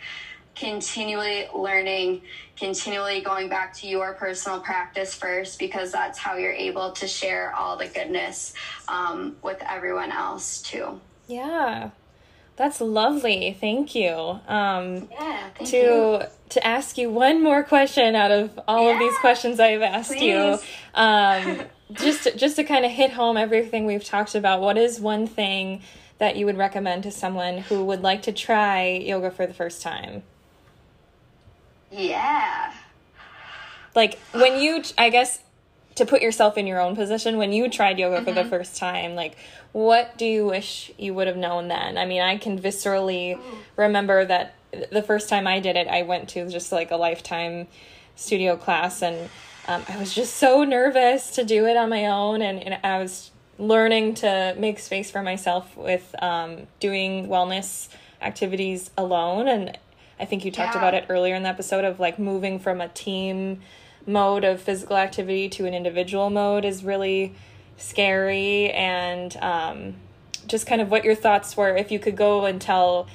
continually learning, continually going back to your personal practice first, because that's how you're able to share all the goodness um, with everyone else too. Yeah. That's lovely. Thank you. Um, yeah, thank to you. to ask you one more question out of all yeah, of these questions I've asked please. you, um, just to, just to kind of hit home everything we've talked about. What is one thing that you would recommend to someone who would like to try yoga for the first time? Yeah. Like when you, I guess, to put yourself in your own position when you tried yoga mm-hmm. for the mm-hmm. first time like what do you wish you would have known then i mean i can viscerally remember that the first time i did it i went to just like a lifetime studio class and um, i was just so nervous to do it on my own and, and i was learning to make space for myself with um, doing wellness activities alone and i think you talked yeah. about it earlier in the episode of like moving from a team mode of physical activity to an individual mode is really scary and um, just kind of what your thoughts were if you could go and tell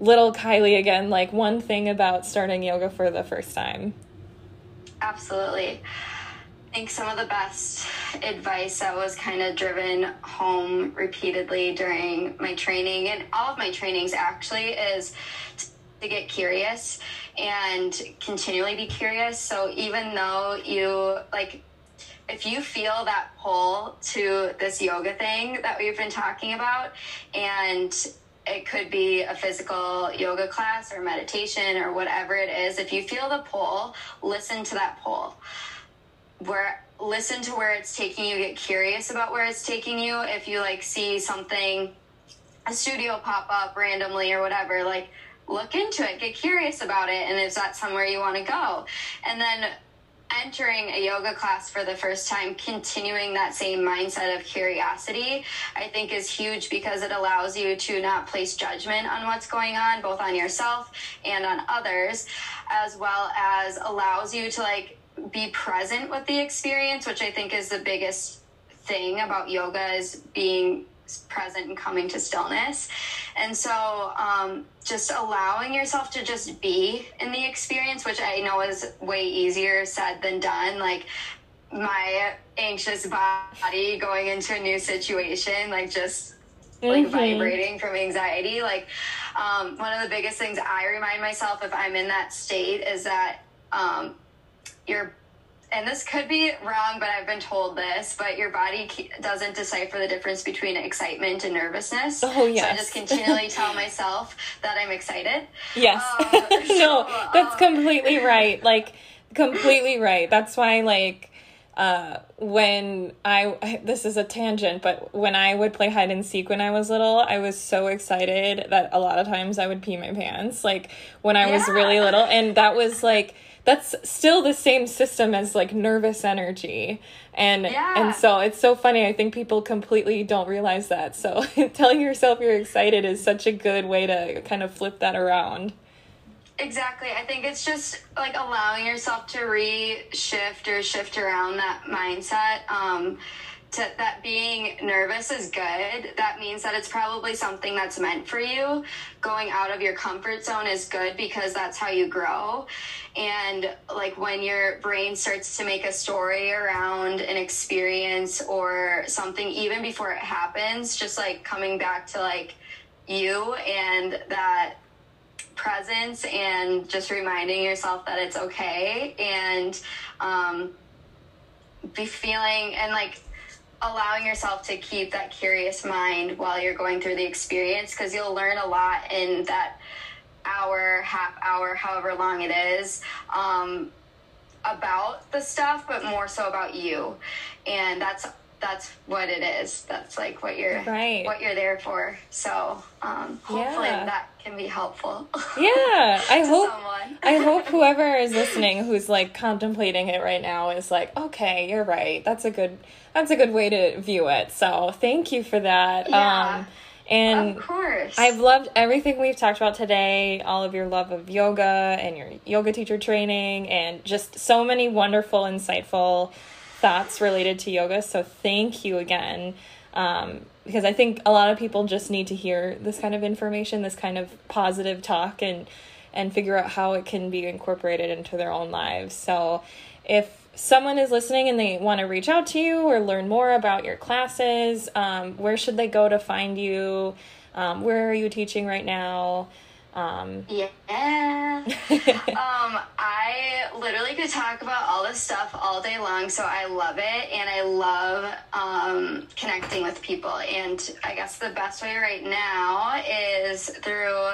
little Kylie again like one thing about starting yoga for the first time. Absolutely. I think some of the best advice that was kind of driven home repeatedly during my training and all of my trainings actually is to get curious and continually be curious. So even though you like if you feel that pull to this yoga thing that we've been talking about and it could be a physical yoga class or meditation or whatever it is if you feel the pull listen to that pull where listen to where it's taking you get curious about where it's taking you if you like see something a studio pop up randomly or whatever like look into it, get curious about it, and is that somewhere you want to go? And then entering a yoga class for the first time, continuing that same mindset of curiosity, I think is huge because it allows you to not place judgment on what's going on, both on yourself and on others, as well as allows you to like be present with the experience, which I think is the biggest thing about yoga is being present and coming to stillness. And so, um, just allowing yourself to just be in the experience, which I know is way easier said than done. Like, my anxious body going into a new situation, like, just like mm-hmm. vibrating from anxiety. Like, um, one of the biggest things I remind myself if I'm in that state is that um, your and this could be wrong, but I've been told this, but your body doesn't decipher the difference between excitement and nervousness. Oh, yes. So I just continually tell myself that I'm excited. Yes. Um, no, that's um, completely right. Like, completely right. That's why, like, uh, when I, this is a tangent, but when I would play hide and seek when I was little, I was so excited that a lot of times I would pee my pants, like, when I yeah. was really little. And that was, like, that's still the same system as like nervous energy. And yeah. and so it's so funny i think people completely don't realize that. So telling yourself you're excited is such a good way to kind of flip that around. Exactly. I think it's just like allowing yourself to re-shift or shift around that mindset. Um to, that being nervous is good. That means that it's probably something that's meant for you. Going out of your comfort zone is good because that's how you grow. And like when your brain starts to make a story around an experience or something, even before it happens, just like coming back to like you and that presence and just reminding yourself that it's okay and um, be feeling and like allowing yourself to keep that curious mind while you're going through the experience because you'll learn a lot in that hour, half hour, however long it is, um, about the stuff, but more so about you. And that's that's what it is. That's like what you're right. what you're there for. So um, hopefully yeah. that can be helpful. Yeah, I hope I hope whoever is listening who's like contemplating it right now is like, okay, you're right. That's a good that's a good way to view it. So thank you for that. Yeah. Um, and of course. I've loved everything we've talked about today, all of your love of yoga and your yoga teacher training, and just so many wonderful, insightful thoughts related to yoga. So thank you again. Um, because I think a lot of people just need to hear this kind of information, this kind of positive talk, and and figure out how it can be incorporated into their own lives. So if someone is listening and they want to reach out to you or learn more about your classes, um, where should they go to find you? Um, where are you teaching right now? Um, yeah. um, I literally could talk about all this stuff all day long, so I love it, and I love um, connecting with people. And I guess the best way right now is through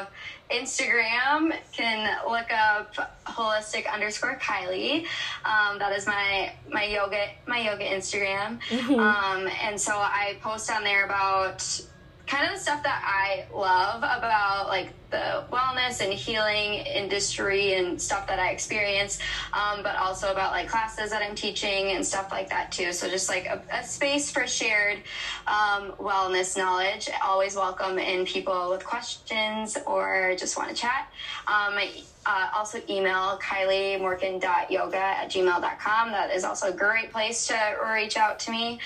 Instagram. Can look up holistic underscore Kylie. Um, that is my my yoga my yoga Instagram. Mm-hmm. Um, and so I post on there about kind of the stuff that I love about like the wellness and healing industry and stuff that I experience, um, but also about like classes that I'm teaching and stuff like that too. So just like a, a space for shared um, wellness knowledge. Always welcome in people with questions or just want to chat. Um, uh, also email kyliemorken.yoga at gmail.com. That is also a great place to reach out to me.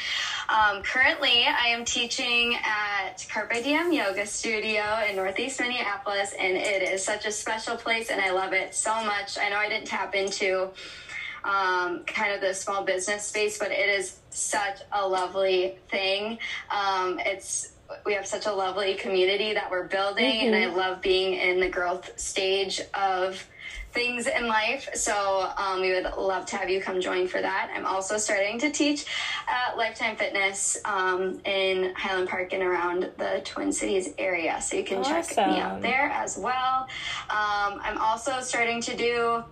Um, currently, I am teaching at Carpe Diem Yoga Studio in Northeast Minneapolis, and it is such a special place, and I love it so much. I know I didn't tap into um, kind of the small business space, but it is such a lovely thing. Um, it's we have such a lovely community that we're building mm-hmm. and i love being in the growth stage of things in life so um, we would love to have you come join for that i'm also starting to teach at lifetime fitness um, in highland park and around the twin cities area so you can awesome. check me out there as well um, i'm also starting to do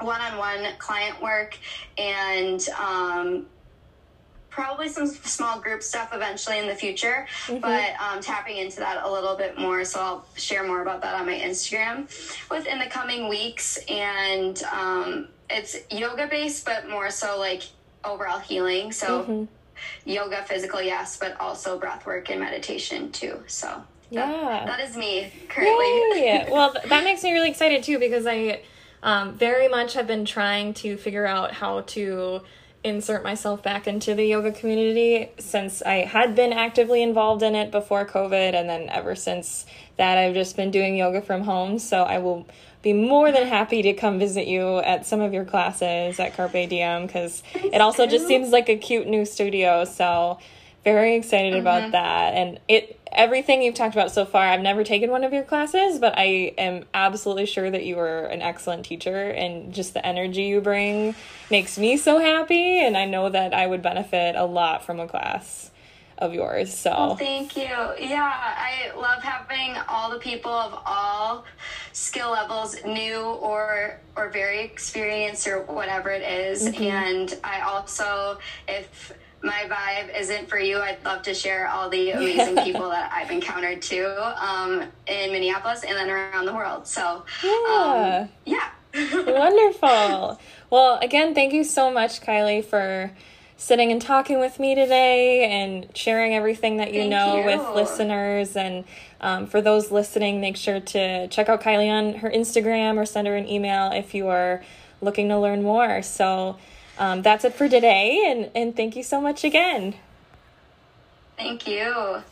one-on-one client work and um, probably some small group stuff eventually in the future, mm-hmm. but um, tapping into that a little bit more. So I'll share more about that on my Instagram within the coming weeks. And um, it's yoga based, but more so like overall healing. So mm-hmm. yoga, physical, yes, but also breath work and meditation too. So yeah, that, that is me currently. Yay. well, that makes me really excited too because I um, very much have been trying to figure out how to insert myself back into the yoga community since I had been actively involved in it before COVID. And then ever since that, I've just been doing yoga from home. So I will be more than happy to come visit you at some of your classes at Carpe Diem because it also just seems like a cute new studio. So very excited mm-hmm. about that. And it everything you've talked about so far, I've never taken one of your classes, but I am absolutely sure that you are an excellent teacher and just the energy you bring makes me so happy and I know that I would benefit a lot from a class of yours. So well, thank you. Yeah, I love having all the people of all skill levels, new or or very experienced or whatever it is. Mm-hmm. And I also if my vibe isn't for you, I'd love to share all the amazing people that I've encountered too um, in Minneapolis and then around the world. So, yeah. Um, yeah. Wonderful. Well, again, thank you so much, Kylie, for sitting and talking with me today and sharing everything that you thank know you. with listeners. And um, for those listening, make sure to check out Kylie on her Instagram or send her an email if you are looking to learn more. So, um, that's it for today, and, and thank you so much again. Thank you.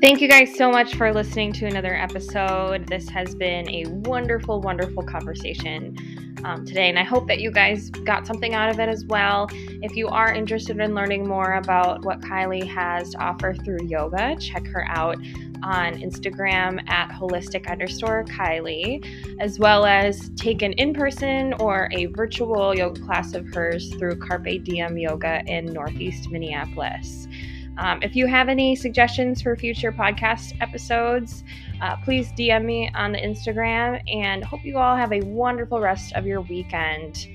Thank you guys so much for listening to another episode. This has been a wonderful, wonderful conversation um, today, and I hope that you guys got something out of it as well. If you are interested in learning more about what Kylie has to offer through yoga, check her out on Instagram at holistic underscore Kylie, as well as take an in person or a virtual yoga class of hers through Carpe Diem Yoga in Northeast Minneapolis. Um, if you have any suggestions for future podcast episodes, uh, please DM me on the Instagram and hope you all have a wonderful rest of your weekend.